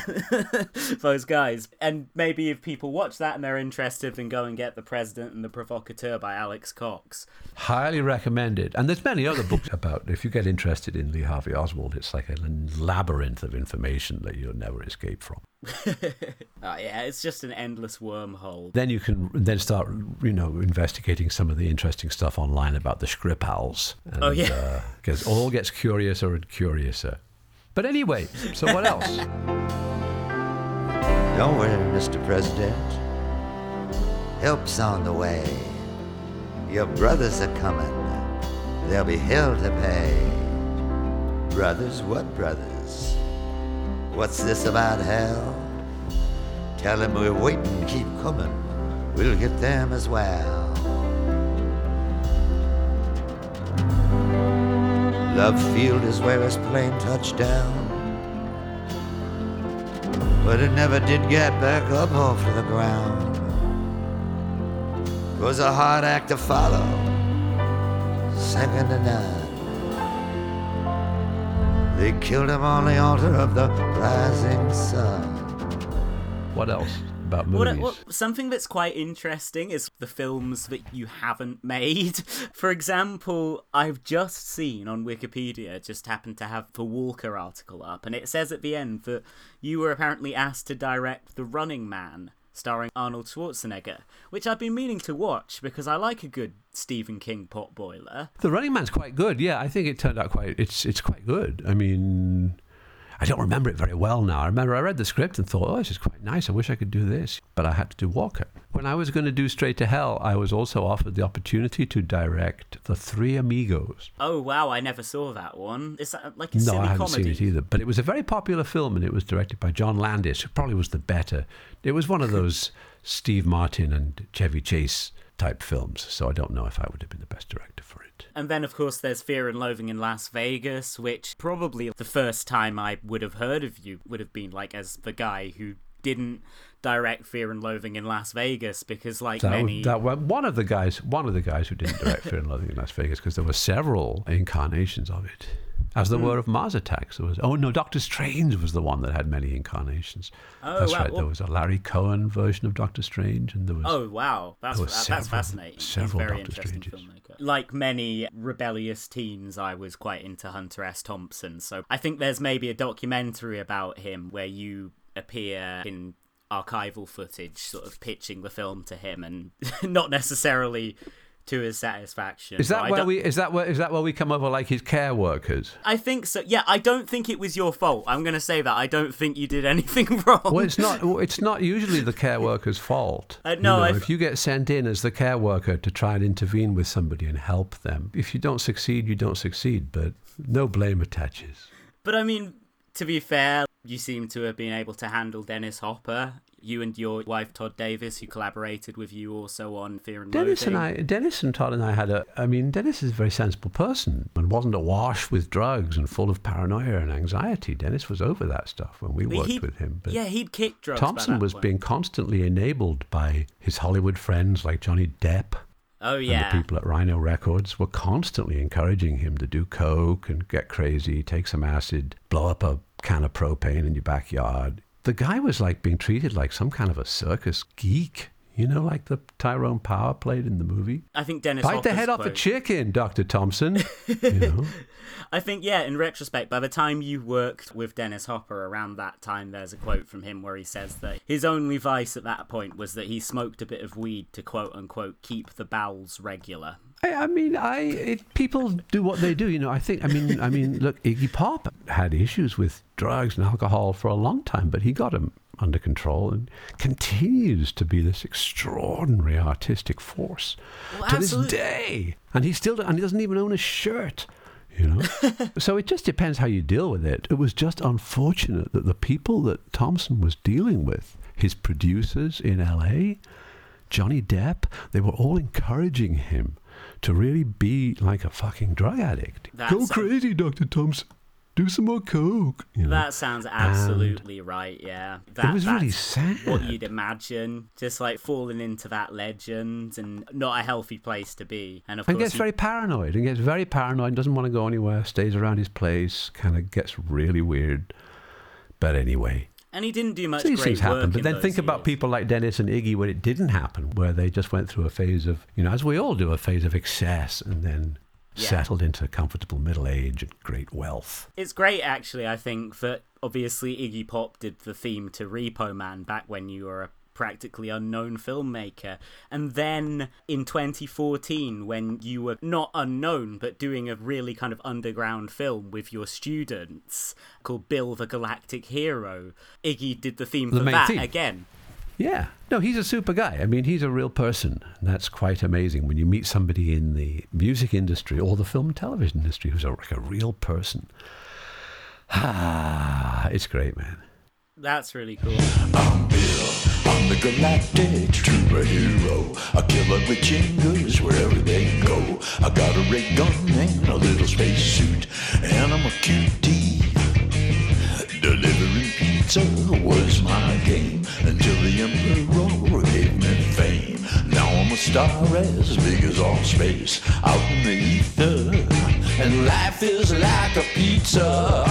those guys. And maybe if people watch that and they're interested, then go and get The President and the Provocateur by Alex Cox. Highly recommended. And there's many other books about. If you get interested in Lee Harvey Oswald, it's like a labyrinth of information that you'll never escape from. Uh, yeah, it's just an endless wormhole. Then you can then start, you know, investigating some of the interesting stuff online about the Skripals. And, Oh, yeah. uh, all gets curiouser and curiouser. But anyway, so what else? Don't worry, Mr. President. Help's on the way. Your brothers are coming. There'll be hell to pay. Brothers, what brothers? What's this about hell? Tell them we're waiting, keep coming. We'll get them as well. Love Field is where his plane touched down. But it never did get back up off the ground. It was a hard act to follow, second to none. They killed him on the altar of the rising sun. What else about What, movies? something that's quite interesting is the films that you haven't made. For example, I've just seen on Wikipedia, just happened to have the Walker article up, and it says at the end that you were apparently asked to direct The Running Man, starring Arnold Schwarzenegger, which I've been meaning to watch because I like a good Stephen King potboiler. The Running Man's quite good. Yeah, I think it turned out quite. It's it's quite good. I mean, I don't remember it very well now. I remember I read the script and thought, oh, this is quite nice. I wish I could do this, but I had to do Walker. When I was going to do Straight to Hell, I was also offered the opportunity to direct The Three Amigos. Oh wow, I never saw that one. Is that like a no, silly I haven't comedy? seen it either. But it was a very popular film, and it was directed by John Landis, who probably was the better. It was one of those Steve Martin and Chevy Chase type films. So I don't know if I would have been the best director for it. And then, of course, there's Fear and Loathing in Las Vegas, which probably the first time I would have heard of you would have been like as the guy who didn't direct Fear and Loathing in Las Vegas because, like That, many, that one of the guys, one of the guys who didn't direct Fear and Loathing in Las Vegas, because there were several incarnations of it, as there Hmm. were of Mars Attacks. There was oh no, Doctor Strange was the one that had many incarnations. Oh, That's wow, right. well- There was a Larry Cohen version of Doctor Strange, and there was Oh wow, that's that, was that's fascinating. Several very Doctor filmmaker. Like many rebellious teens, I was quite into Hunter S. Thompson, so I think there's maybe a documentary about him where you appear in archival footage, sort of pitching the film to him, and not necessarily to his satisfaction. Is that where we? Is that where? Is that where we come over like his care workers? I think so. Yeah, I don't think it was your fault. I'm going to say that. I don't think you did anything wrong. Well, it's not. It's not usually the care worker's fault. Uh, You no, know, if you get sent in as the care worker to try and intervene with somebody and help them, if you don't succeed, you don't succeed. But no blame attaches. But I mean, to be fair, you seem to have been able to handle Dennis Hopper. You and your wife Tod Davies, who collaborated with you also on Fear and Dennis Loathing. and I, Dennis and Tod and I had a. I mean, Dennis is a very sensible person and wasn't awash with drugs and full of paranoia and anxiety. Dennis was over that stuff when we But worked with him. But yeah, he'd kicked drugs. Thompson was point. being constantly enabled by his Hollywood friends like Johnny Depp. Oh yeah. And the people at Rhino Records were constantly encouraging him to do coke and get crazy, take some acid, blow up a can of propane in your backyard. The guy was like being treated like some kind of a circus geek, you know, like the Tyrone Power played in the movie. I think Dennis Bite the Hopper's head off a chicken, Dr. Thompson. you know? I think, yeah, in retrospect, by the time you worked with Dennis Hopper around that time, there's a quote from him where he says that his only vice at that point was that he smoked a bit of weed to quote unquote keep the bowels regular. I, I mean, I it, people do what they do. You know, I think. I mean, I mean, look, Iggy Pop had issues with drugs and alcohol for a long time, but he got them under control and continues to be this extraordinary artistic force Well, to absolutely. this day. And he still and he doesn't even own a shirt. You know, so it just depends how you deal with it. It was just unfortunate that the people that Thompson was dealing with, his producers in L.A., Johnny Depp, they were all encouraging him to really be like a fucking drug addict. That's Go a- crazy, Dr. Thompson. Do some more coke. You know? That sounds absolutely right, yeah. That, was really sad. What you'd imagine, just like falling into that legend and not a healthy place to be. And of and course, gets you- very paranoid and gets very paranoid and doesn't want to go anywhere, stays around his place, kind of gets really weird. But anyway, and he didn't do much these great things work happen. But then think about people like Dennis and Iggy when it didn't happen, where they just went through a phase of, you know, as we all do, a phase of excess and then Yeah. settled into comfortable middle age and great wealth. It's great, actually. I think that obviously Iggy Pop did the theme to Repo Man back when you were a practically unknown filmmaker, and then in 2014, when you were not unknown but doing a really kind of underground film with your students called Bill the Galactic Hero, Iggy did the theme The for that again. Yeah. No, he's a super guy. I mean, he's a real person. And that's quite amazing when you meet somebody in the music industry or the film and television industry who's a, like a real person. Ah, it's great, man. That's really cool. intergalactic superhero. A killer with chingers wherever they go. I got a ray gun and a little spacesuit, and I'm a cutie. Pizza was my game until the Emperor gave me fame. Now I'm a star as big as all space out in the ether, and life is like a pizza.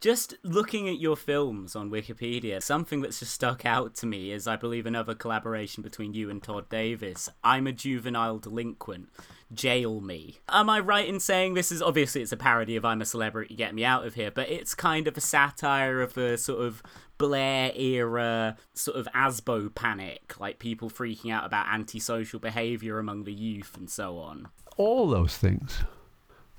Just looking at your films on Wikipedia, something that's just stuck out to me is, I believe, another collaboration between you and Tod Davies. I'm a juvenile delinquent. Jail me. Am I right in saying this is obviously it's a parody of I'm a Celebrity, Get Me Out of Here, but it's kind of a satire of a sort of Blair era sort of ASBO panic, like people freaking out about antisocial behaviour among the youth and so on. All those things.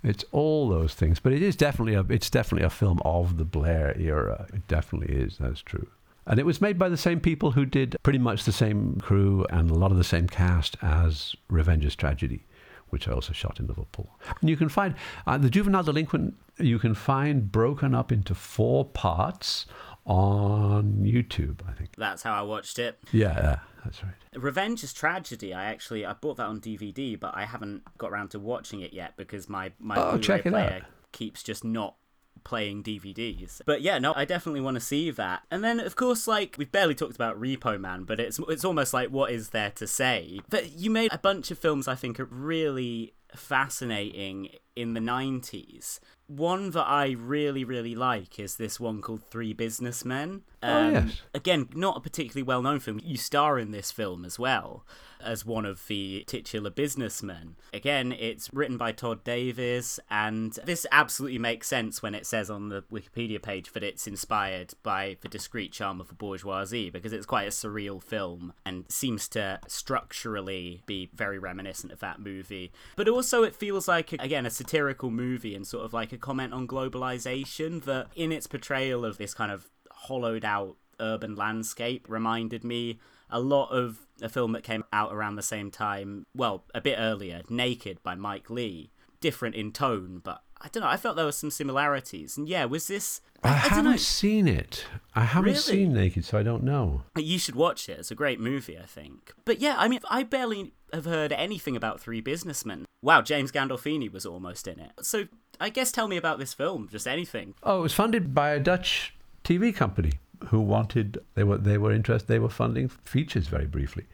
It's all those things, but it is definitely a it's definitely a film of the Blair era. It definitely is. That's true. And it was made by the same people who did pretty much the same crew and a lot of the same cast as Revengers Tragedy, which I also shot in Liverpool. And you can find uh, the Juvenile Delinquent. You can find broken up into four parts on YouTube. I think That's how I watched it. Yeah, yeah, that's right. Revengers Tragedy. I actually I bought that on DVD, but I haven't got around to watching it yet because my my Oh, Blu-ray player out. keeps just not playing DVDs. But yeah, no, I definitely want to see that. And then of course like we've barely talked about Repo Man, but it's it's almost like what is there to say? But you made a bunch of films I think are really fascinating in the 90s. One that I really, really like is this one called Three Businessmen. Oh, um, yes. Again, not a particularly well known film. You star in this film as well as one of the titular businessmen. Again, it's written by Tod Davies, and this absolutely makes sense when it says on the Wikipedia page that it's inspired by the discreet charm of the bourgeoisie, because it's quite a surreal film and seems to structurally be very reminiscent of that movie. But also, it feels like, again, a satirical movie and sort of like a comment on globalization that in its portrayal of this kind of hollowed out urban landscape reminded me a lot of a film that came out around the same time, well, a bit earlier, Naked by Mike Leigh. Different in tone, but I don't know, I felt there were some similarities. And yeah, was this. I, I, don't haven't know. seen it. I haven't Really? seen Naked, so I don't know. You should watch it. It's a great movie, I think. But yeah, I mean, I barely have heard anything about Three Businessmen. Wow, James Gandolfini was almost in it. So I guess tell me about this film, just anything. Oh, it was funded by a Dutch TV company who wanted they were they were interested they were funding features very briefly,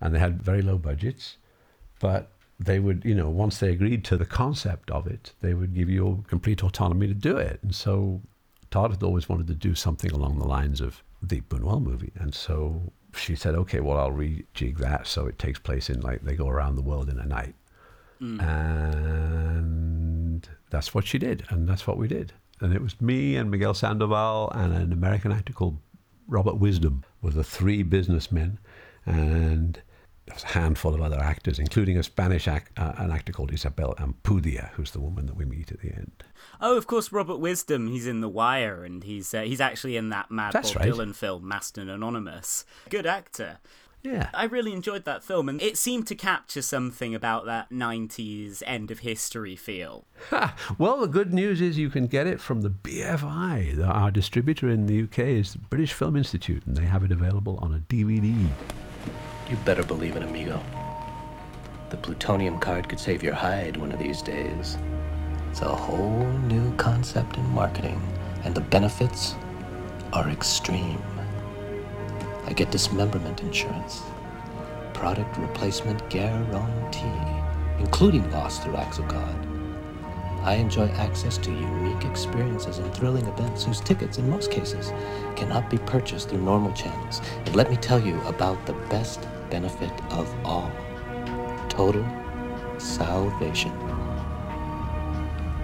and they had very low budgets, but they would you know once they agreed to the concept of it, they would give you complete autonomy to do it. And so Tod had always wanted to do something along the lines of the Buñuel movie, and so she said, okay, well I'll rejig that so it takes place in like they go around the world in a night, mm. and that's what she did, and that's what we did. And it was me and Miguel Sandoval and an American actor called Robert Wisdom were the three businessmen, and there was a handful of other actors, including a Spanish ac- uh, an actor called Isabel Ampudia, who's the woman that we meet at the end. Oh, of course, Robert Wisdom. He's in The Wire, and he's uh, he's actually in that Mad That's Bob right. Dylan film, Masked and Anonymous. Good actor. Yeah. I really enjoyed that film, and it seemed to capture something about that 90s end of history feel. Well, the good news is you can get it from the BFI. Our distributor in the UK is the British Film Institute, and they have it available on a DVD. You better believe it, amigo. The plutonium card could save your hide one of these days. It's a whole new concept in marketing, and the benefits are extreme. I get dismemberment insurance, product replacement guarantee, including loss through acts of God. I enjoy access to unique experiences and thrilling events whose tickets, in most cases, cannot be purchased through normal channels. And let me tell you about the best benefit of all total salvation.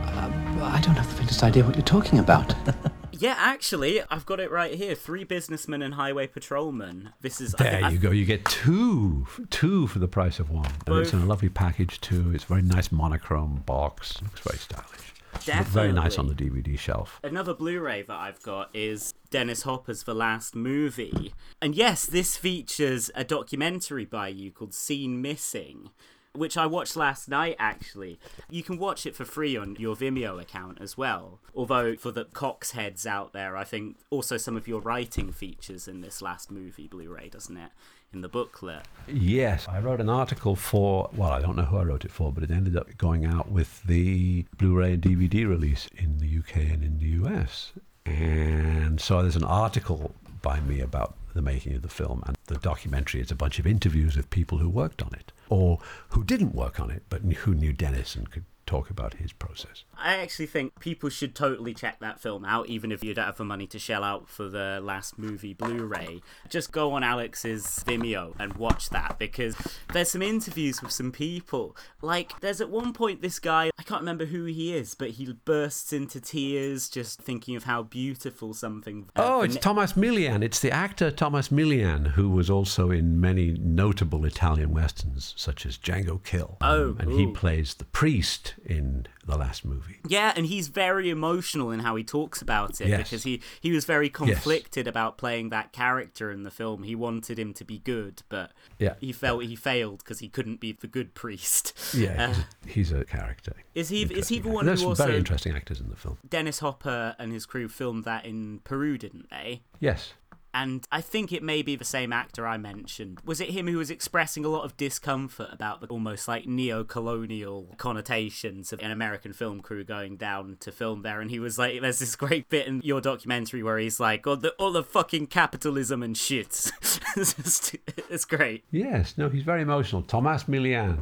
Uh, I don't have the faintest idea what you're talking about. Yeah, actually, I've got it right here. Three businessmen and highway patrolmen. This is I There you go. You get two, two for the price of one, and it's in a lovely package too. It's a very nice monochrome box. Looks very stylish. Looks Very nice on the DVD shelf. Another Blu-ray that I've got is Dennis Hopper's The Last Movie. And yes, this features a documentary by you called Scene Missing, which I watched last night actually. You can watch it for free on your Vimeo account as well. Although for the Cox heads out there, I think also some of your writing features in this last movie Blu-ray, doesn't it? In the booklet. Yes, I wrote an article for, well, I don't know who I wrote it for, but it ended up going out with the Blu ray and DVD release in the UK and in the US. And so there's an article by me about the making of the film, and the documentary is a bunch of interviews with people who worked on it or who didn't work on it but who knew Dennis and could talk about his process. I actually think people should totally check that film out, even if you don't have the money to shell out for the last movie Blu ray. Just go on Alex's Vimeo and watch that because there's some interviews with some people. Like, there's at one point this guy, I can't remember who he is, but he bursts into tears just thinking of how beautiful something. uh, Oh, it's ne- Tomas Milian. It's the actor Tomas Milian, who was also in many notable Italian westerns, such as Django Kill. Oh, and he plays the priest in the last movie. Yeah, and he's very emotional in how he talks about it Yes. because he, he was very conflicted about playing that character in the film. He wanted him to be good, but Yeah. he felt he failed because he couldn't be the good priest. Yeah, Uh, he's, a, he's a character. is he is he the one there's who some also very interesting actors in the film. Dennis Hopper and his crew filmed that in Peru, didn't they? Yes. And I think it may be the same actor I mentioned. Was it him who was expressing a lot of discomfort about the almost like neo colonial connotations of an American film crew going down to film there? And he was like, there's this great bit in your documentary where he's like, all the, all the fucking capitalism and shit. it's, just- it's great. Yes, no, he's very emotional. Tomas Milian.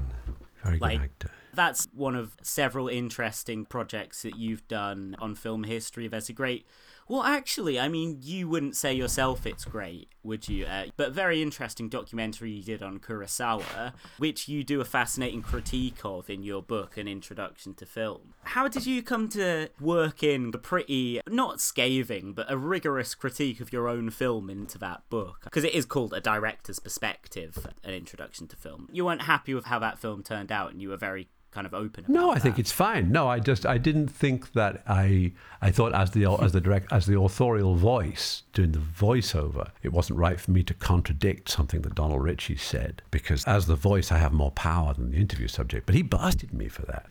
Very good Like- actor. That's one of several interesting projects that you've done on film history. There's a great. Well, actually, I mean, you wouldn't say yourself it's great, would you? Uh, but very interesting documentary you did on Kurosawa, which you do a fascinating critique of in your book, An Introduction to Film. How did you come to work in a pretty, not scathing, but a rigorous critique of your own film into that book? Because it is called A Director's Perspective, An Introduction to Film. You weren't happy with how that film turned out, and you were very kind of open No, I think it's fine. No, I just I didn't think that I I thought as the as the direct as the authorial voice doing the voiceover, it wasn't right for me to contradict something that Donald Richie said because as the voice I have more power than the interview subject. But he blasted me for that.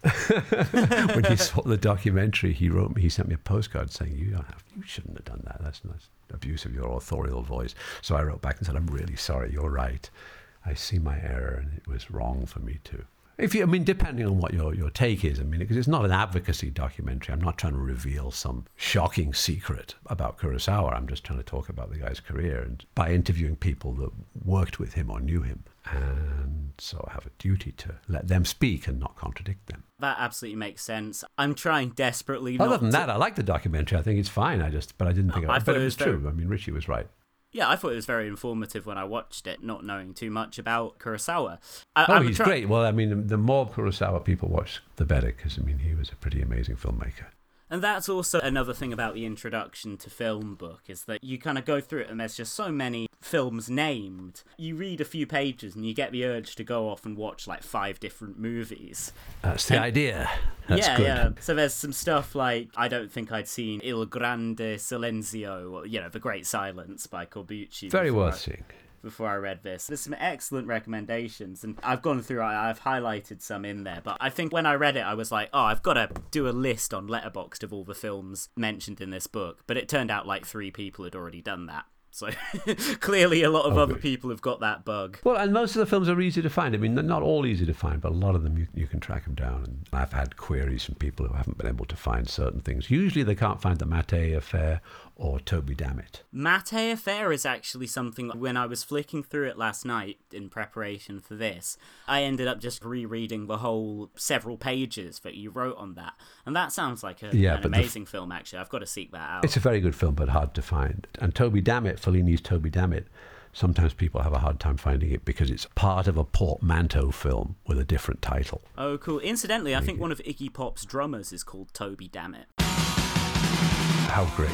when he saw the documentary, he wrote me he sent me a postcard saying you don't have you shouldn't have done that. That's that's abuse of your authorial voice. So I wrote back and said I'm really sorry. You're right. I see my error and it was wrong for me to if you, I mean, depending on what your, your take is, I mean, because it's not an advocacy documentary. I'm not trying to reveal some shocking secret about Kurosawa. I'm just trying to talk about the guy's career and by interviewing people that worked with him or knew him. And so I have a duty to let them speak and not contradict them. That absolutely makes sense. I'm trying desperately Other not than to- that, I like the documentary. I think it's fine. I just, but I didn't think. I it, thought but it it was was very- true. I mean, Richie was right. Yeah, I thought it was very informative when I watched it, not knowing too much about Kurosawa. I, Oh, I'm he's try- great. Well, I mean, the more Kurosawa people watch, the better, because I mean, he was a pretty amazing filmmaker. And that's also another thing about the introduction to film book is that you kind of go through it and there's just so many films named. You read a few pages and you get the urge to go off and watch like five different movies. That's the And- idea. That's yeah, good. yeah. So there's some stuff like I don't think I'd seen Il Grande Silenzio, or, you know, The Great Silence by Corbucci. Very worth seeing. Before I read this, there's some excellent recommendations, and I've gone through. I've highlighted some in there, but I think when I read it, I was like, "Oh, I've got to do a list on Letterboxd of all the films mentioned in this book." But it turned out like three people had already done that, so clearly a lot of Oh, other good. people have got that bug. Well, and most of the films are easy to find. I mean, they're not all easy to find, but a lot of them you, you can track them down. And I've had queries from people who haven't been able to find certain things. Usually they can't find the Mattei affair or Toby Dammit. Mattei Affair is actually something when I was flicking through it last night in preparation for this, I ended up just rereading the whole several pages that you wrote on that. And that sounds like a, Yeah, an but f- amazing film, actually. I've got to seek that out. It's a very good film, but hard to find. And Toby Dammit, Fellini's Toby Dammit, sometimes people have a hard time finding it because it's part of a portmanteau film with a different title. Oh, cool. Incidentally, I think one of Iggy Pop's drummers is called Toby Dammit. How great.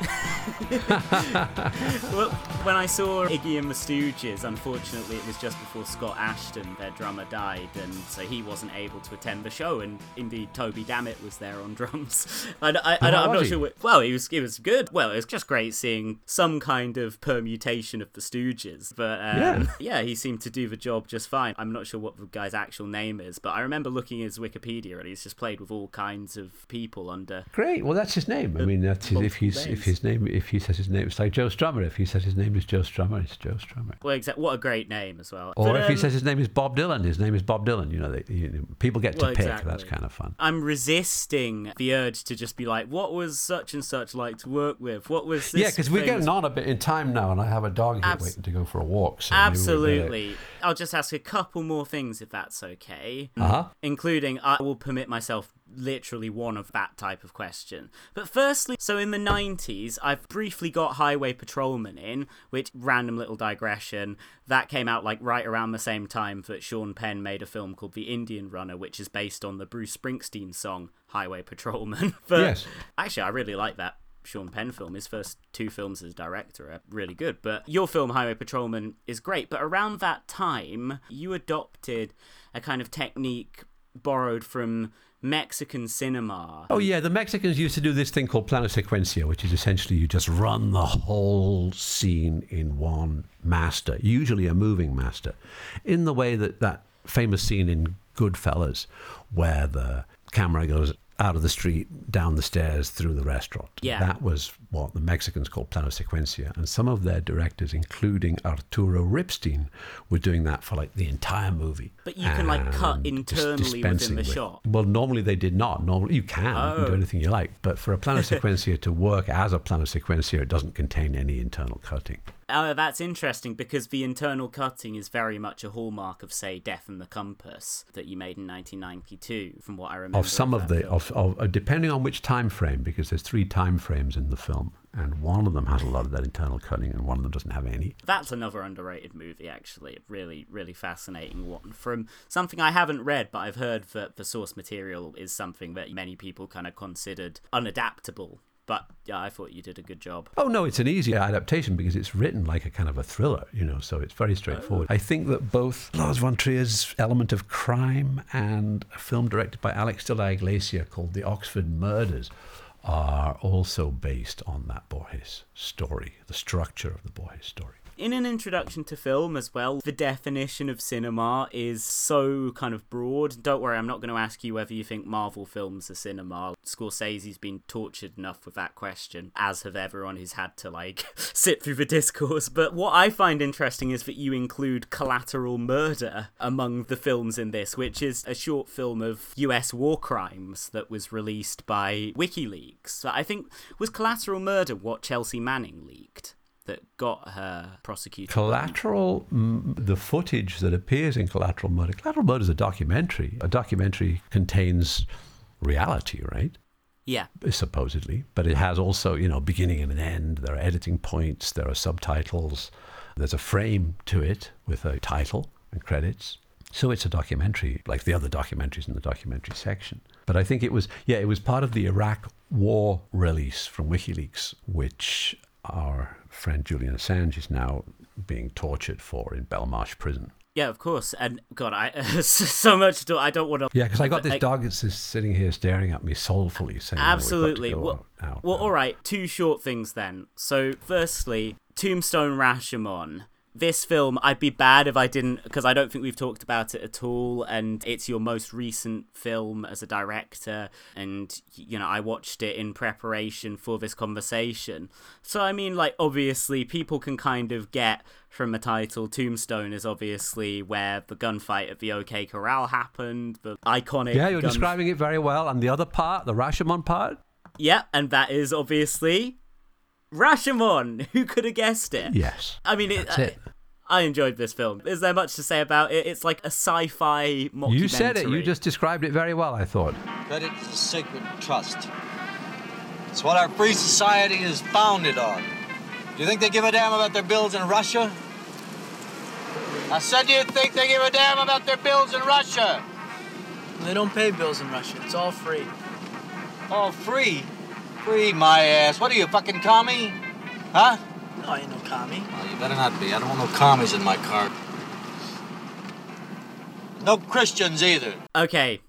well, when I saw Iggy and the Stooges, unfortunately, it was just before Scott Asheton, their drummer, died, and so he wasn't able to attend the show. And indeed, Toby Dammit was there on drums. I, I, I, How am not sure. What, well, it was it was good. Well, it was just great seeing some kind of permutation of the Stooges. But um, Yeah. yeah, he seemed to do the job just fine. I'm not sure what the guy's actual name is, but I remember looking at his Wikipedia, and he's just played with all kinds of people under Great. Well, that's his name. I mean, that's his, if he's if. His name if he says his name, it's like Joe Strummer. If he says his name is Joe Strummer, it's Joe Strummer. Well, exact. What a great name as well. Or But, if he um, says his name is Bob Dylan, his name is Bob Dylan. You know, they, you know, people get to Well, pick. exactly. That's kind of fun. I'm resisting the urge to just be like, what was such and such like to work with? What was this? yeah, because we're getting on a bit in time now, and I have a dog here Abs- waiting to go for a walk. So Absolutely. I'll just ask a couple more things if that's okay. Uh-huh. Including, I will permit myself literally one of that type of question. But firstly, so in the 90s, I've briefly got Highway Patrolman in, which, random little digression, that came out like right around the same time that Sean Penn made a film called The Indian Runner, which is based on the Bruce Springsteen song Highway Patrolman. but Yes. actually, I really like that. Sean Penn film. His first two films as director are really good. But your film, Highway Patrolman, is great. But around that time, you adopted a kind of technique borrowed from Mexican cinema. Oh yeah, the Mexicans used to do this thing called plano secuencia, which is essentially you just run the whole scene in one master, usually a moving master, in the way that that famous scene in Goodfellas, where the camera goes out of the street, down the stairs, through the restaurant. Yeah. That was what the Mexicans called plano secuencia. And some of their directors, including Arturo Ripstein, were doing that for like the entire movie. But you can, like, cut internally within the with- shot. Well, normally they did not. Normally you can, you can Oh. do anything you like. But for a plano secuencia to work as a plano secuencia, it doesn't contain any internal cutting. Oh, that's interesting because the internal cutting is very much a hallmark of, say, Death and the Compass that you made in 1992, from what I remember. of some of that the of, of uh, depending on which time frame because there's three time frames in the film and one of them has a lot of that internal cutting and one of them doesn't have any That's another underrated movie, actually. A Really, really fascinating one. From something I haven't read, but I've heard that the source material is something that many people kind of considered unadaptable. But yeah, I thought you did a good job. oh no it's an easy adaptation because it's written like a kind of a thriller you know so it's very straightforward. Oh. I think that both lars von trier's element of crime and a film directed by alex de la iglesia called the oxford murders are also based on that borges story the structure of the borges story In an introduction to film as well, the definition of cinema is so kind of broad. Don't worry, I'm not going to ask you whether you think Marvel films are cinema. Scorsese's been tortured enough with that question, as have everyone who's had to like sit through the discourse. But what I find interesting is that you include Collateral Murder among the films in this, which is a short film of US war crimes that was released by WikiLeaks. I think was Collateral Murder what Chelsea Manning leaked that got her prosecuted. Collateral, the footage that appears in Collateral Murder. Collateral Murder is a documentary. A documentary contains reality, right? Yeah. Supposedly, but it has also, you know, beginning and an end. There are editing points. There are subtitles. There's a frame to it with a title and credits. So it's a documentary, like the other documentaries in the documentary section. But I think it was, yeah, it was part of the Iraq War release from WikiLeaks, which our friend Julian Assange is now being tortured for in Belmarsh prison. Yeah, of course. And God, I so much. To, I don't want to. Yeah, because I got this dog that's just sitting here staring at me soulfully, saying, "Oh, we've got to Absolutely. Well, well, all right. Two short things then. So, firstly, Tombstone Rashomon. This film, I'd be bad if I didn't, because I don't think we've talked about it at all. And it's your most recent film as a director. And, you know, I watched it in preparation for this conversation. So, I mean, like, obviously, people can kind of get from the title Tombstone is obviously where the gunfight at the OK Corral happened, the iconic. Yeah, you're gun- describing it very well. And the other part, the Rashomon part, Yeah, and that is obviously Rashomon. Who could have guessed it? yes. I mean, it, That's it. I, I enjoyed this film. Is there much to say about it? It's like a sci-fi mockumentary. You said it. You just described it very well, I thought. Credit is a sacred trust. It's what our free society is founded on. Do you think they give a damn about their bills in Russia? I said, do you think they give a damn about their bills in Russia? They don't pay bills in Russia. It's all free. All free? Free my ass. What are you, fucking commie? Huh? No, I ain't no commie. Well, you better not be. I don't want no commies in my car. No Christians either. Okay,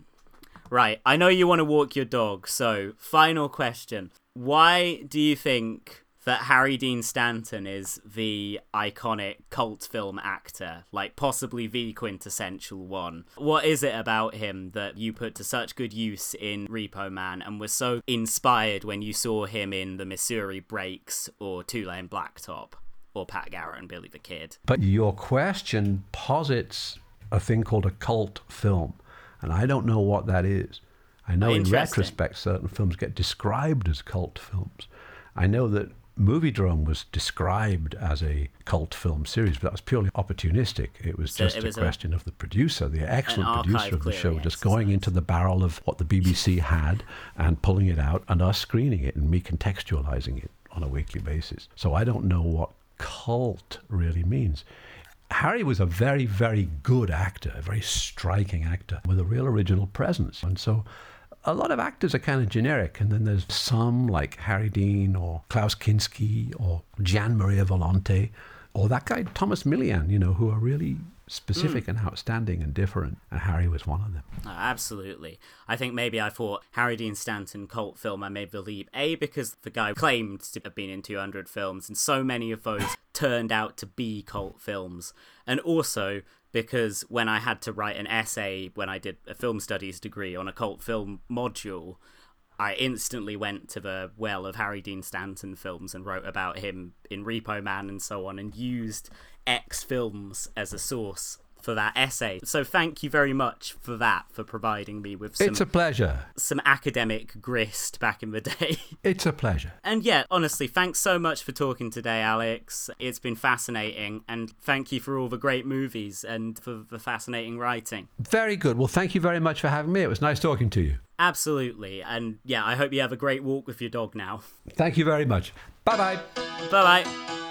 right. I know you want to walk your dog, so final question. Why do you think that Harry Dean Stanton is the iconic cult film actor, like possibly the quintessential one? What is it about him that you put to such good use in Repo Man and was so inspired when you saw him in The Missouri Breaks or Two Lane Blacktop or Pat Garrett and Billy the Kid? But your question posits a thing called a cult film, and I don't know what that is. I know in retrospect certain films get described as cult films. I know that Moviedrome was described as a cult film series, but that was purely opportunistic. It was So just it was a a- question of the producer, the excellent producer of the show, just going into the barrel of what the BBC had and pulling it out and us screening it and me contextualizing it on a weekly basis. So I don't know what cult really means. Harry was a very, very good actor, a very striking actor with a real original presence. And so a lot of actors are kind of generic. And then there's some like Harry Dean or Klaus Kinski or Gian Maria Volonté or that guy Tomas Milian, you know, who are really specific mm. and outstanding and different. And Harry was one of them. Oh, absolutely. I think maybe I thought Harry Dean Stanton cult film I made the leap. A, because the guy claimed to have been in 200 films, and so many of those turned out to be cult films. And also because when I had to write an essay when I did a film studies degree on a cult film module, I instantly went to the well of Harry Dean Stanton films and wrote about him in Repo Man and so on and used X films as a source for that essay. So thank you very much for that, for providing me with some, It's a pleasure. some academic grist back in the day. It's a pleasure. And yeah, honestly, thanks so much for talking today, Alex. It's been fascinating, and thank you for all the great movies and for the fascinating writing. Very good. Well, thank you very much for having me. It was nice talking to you. Absolutely. And yeah, I hope you have a great walk with your dog now. Thank you very much. Bye bye. Bye bye.